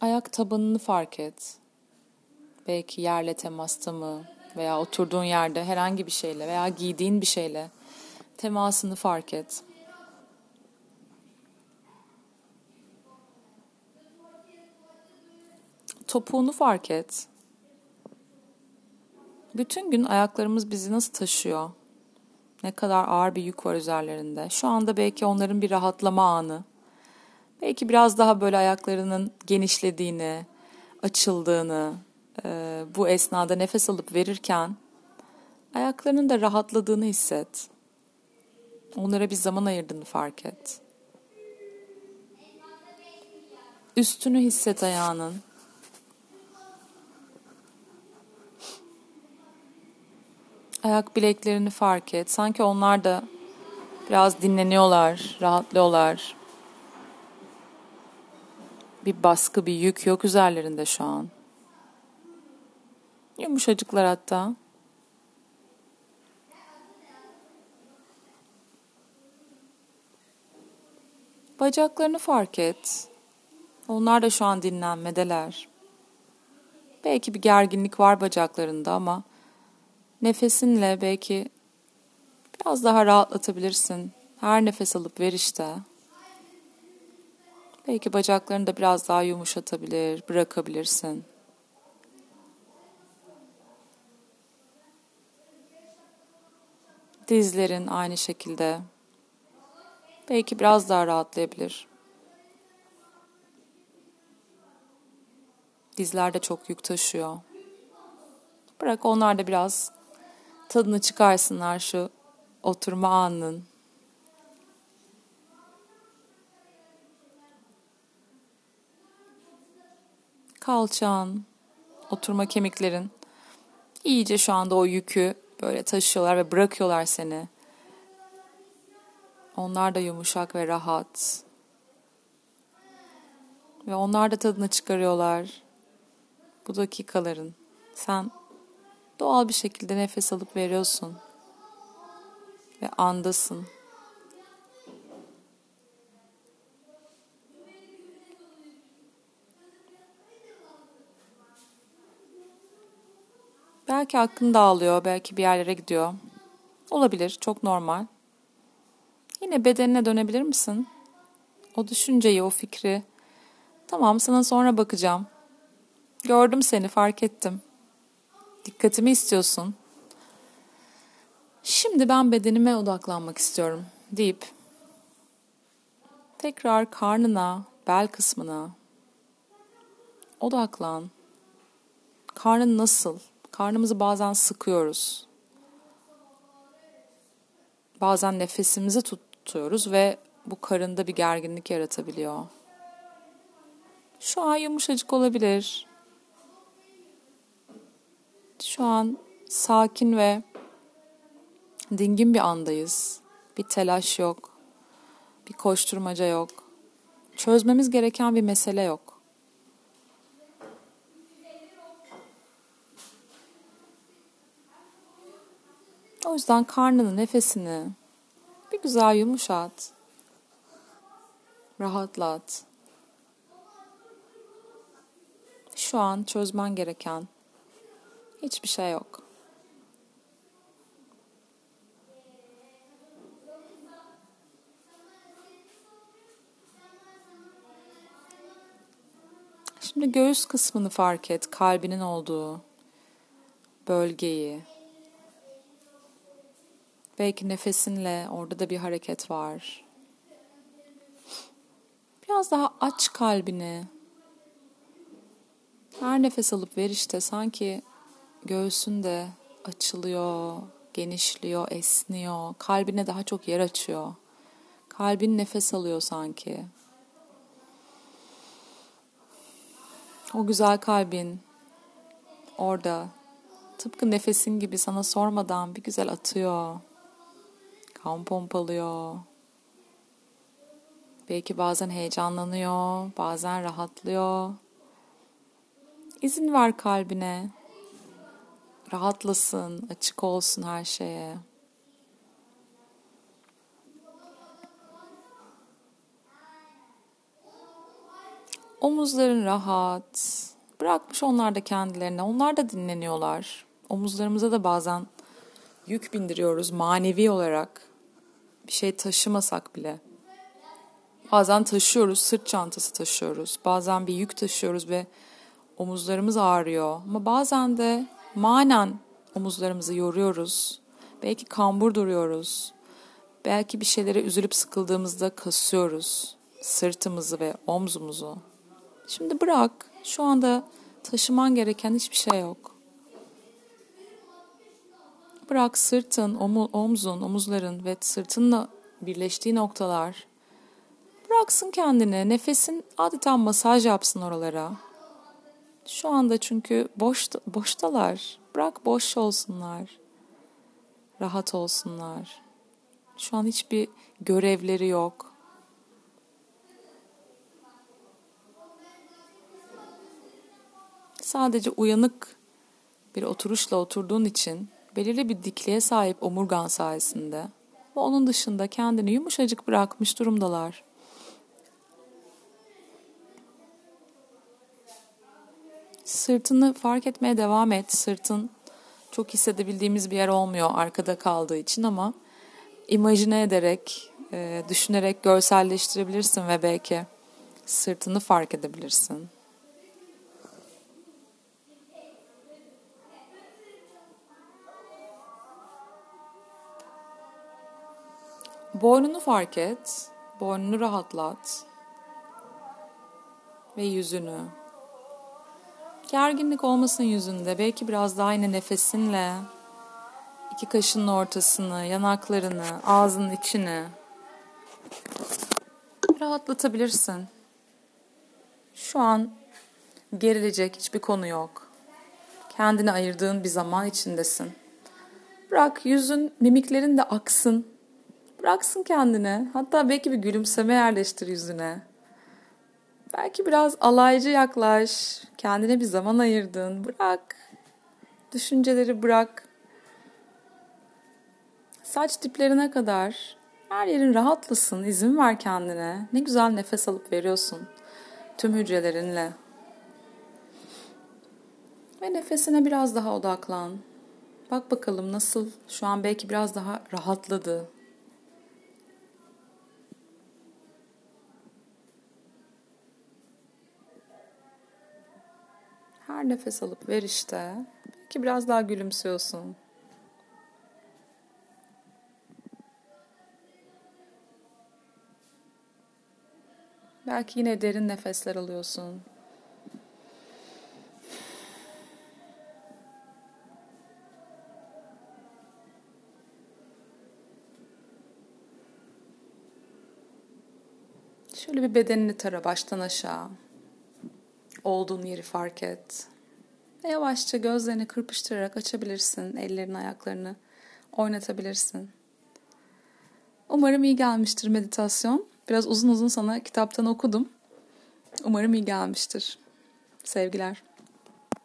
Speaker 1: Ayak tabanını fark et. Belki yerle temasta mı veya oturduğun yerde herhangi bir şeyle veya giydiğin bir şeyle temasını fark et. Topuğunu fark et. Bütün gün ayaklarımız bizi nasıl taşıyor? Ne kadar ağır bir yük var üzerlerinde. Şu anda belki onların bir rahatlama anı. Belki biraz daha böyle ayaklarının genişlediğini, açıldığını, bu esnada nefes alıp verirken ayaklarının da rahatladığını hisset. Onlara bir zaman ayırdığını fark et. Üstünü hisset ayağının. Ayak bileklerini fark et. Sanki onlar da biraz dinleniyorlar, rahatlıyorlar. Bir baskı, bir yük yok üzerlerinde şu an. Yumuşacıklar hatta. Bacaklarını fark et. Onlar da şu an dinlenmedeler. Belki bir gerginlik var bacaklarında ama nefesinle belki biraz daha rahatlatabilirsin. Her nefes alıp ver işte. Belki bacaklarını da biraz daha yumuşatabilir, bırakabilirsin. Dizlerin aynı şekilde. Belki biraz daha rahatlayabilir. Dizler de çok yük taşıyor. Bırak onlar da biraz tadını çıkarsınlar şu oturma anının. Kalçan, oturma kemiklerin iyice şu anda o yükü böyle taşıyorlar ve bırakıyorlar seni. Onlar da yumuşak ve rahat. Ve onlar da tadını çıkarıyorlar. Bu dakikaların. Sen doğal bir şekilde nefes alıp veriyorsun. Ve andasın. Belki aklın dağılıyor, belki bir yerlere gidiyor. Olabilir, çok normal. Yine bedenine dönebilir misin? O düşünceyi, o fikri. Tamam, sana sonra bakacağım. Gördüm seni, fark ettim. Dikkatimi istiyorsun. Şimdi ben bedenime odaklanmak istiyorum deyip tekrar karnına, bel kısmına odaklan. Karnın nasıl? Karnımızı bazen sıkıyoruz. Bazen nefesimizi tutuyoruz ve bu karında bir gerginlik yaratabiliyor. Şu an yumuşacık olabilir. Şu an sakin ve dingin bir andayız. Bir telaş yok. Bir koşturmaca yok. Çözmemiz gereken bir mesele yok. O yüzden karnını, nefesini güzel yumuşat. Rahatlat. Şu an çözmen gereken hiçbir şey yok. Şimdi göğüs kısmını fark et, kalbinin olduğu bölgeyi. Belki nefesinle orada da bir hareket var. Biraz daha aç kalbini. Her nefes alıp ver işte sanki göğsün de açılıyor, genişliyor, esniyor. Kalbine daha çok yer açıyor. Kalbin nefes alıyor sanki. O güzel kalbin orada tıpkı nefesin gibi sana sormadan bir güzel atıyor. Kan pompalıyor. Belki bazen heyecanlanıyor, bazen rahatlıyor. İzin ver kalbine. Rahatlasın, açık olsun her şeye. Omuzların rahat. Bırakmış onlar da kendilerine. Onlar da dinleniyorlar. Omuzlarımıza da bazen yük bindiriyoruz manevi olarak. Bir şey taşımasak bile. Bazen taşıyoruz, sırt çantası taşıyoruz. Bazen bir yük taşıyoruz ve omuzlarımız ağrıyor. Ama bazen de manen omuzlarımızı yoruyoruz. Belki kambur duruyoruz. Belki bir şeylere üzülüp sıkıldığımızda kasıyoruz sırtımızı ve omzumuzu. Şimdi bırak. Şu anda taşıman gereken hiçbir şey yok. Bırak sırtın, omzun, omuzların ve sırtınla birleştiği noktalar. Bıraksın kendini. Nefesin adeta masaj yapsın oralara. Şu anda çünkü boş, boştalar. Bırak boş olsunlar. Rahat olsunlar. Şu an hiçbir görevleri yok. Sadece uyanık bir oturuşla oturduğun için belirli bir dikliğe sahip omurgan sayesinde ve onun dışında kendini yumuşacık bırakmış durumdalar. Sırtını fark etmeye devam et. Sırtın çok hissedebildiğimiz bir yer olmuyor arkada kaldığı için ama imajine ederek, e, düşünerek görselleştirebilirsin ve belki sırtını fark edebilirsin. Boynunu fark et. Boynunu rahatlat. Ve yüzünü. Gerginlik olmasın yüzünde. Belki biraz daha yine nefesinle iki kaşının ortasını, yanaklarını, ağzının içini rahatlatabilirsin. Şu an gerilecek hiçbir konu yok. Kendini ayırdığın bir zaman içindesin. Bırak yüzün, mimiklerin de aksın. Bıraksın kendini. Hatta belki bir gülümseme yerleştir yüzüne. Belki biraz alaycı yaklaş. Kendine bir zaman ayırdın. Bırak. Düşünceleri bırak. Saç diplerine kadar her yerin rahatlasın. İzin ver kendine. Ne güzel nefes alıp veriyorsun. Tüm hücrelerinle. Ve nefesine biraz daha odaklan. Bak bakalım nasıl şu an belki biraz daha rahatladı. Her nefes alıp ver işte. Belki biraz daha gülümsüyorsun. Belki yine derin nefesler alıyorsun. Şöyle bir bedenini tara baştan aşağı olduğun yeri fark et. Ve yavaşça gözlerini kırpıştırarak açabilirsin. Ellerini, ayaklarını oynatabilirsin. Umarım iyi gelmiştir meditasyon. Biraz uzun uzun sana kitaptan okudum. Umarım iyi gelmiştir. Sevgiler.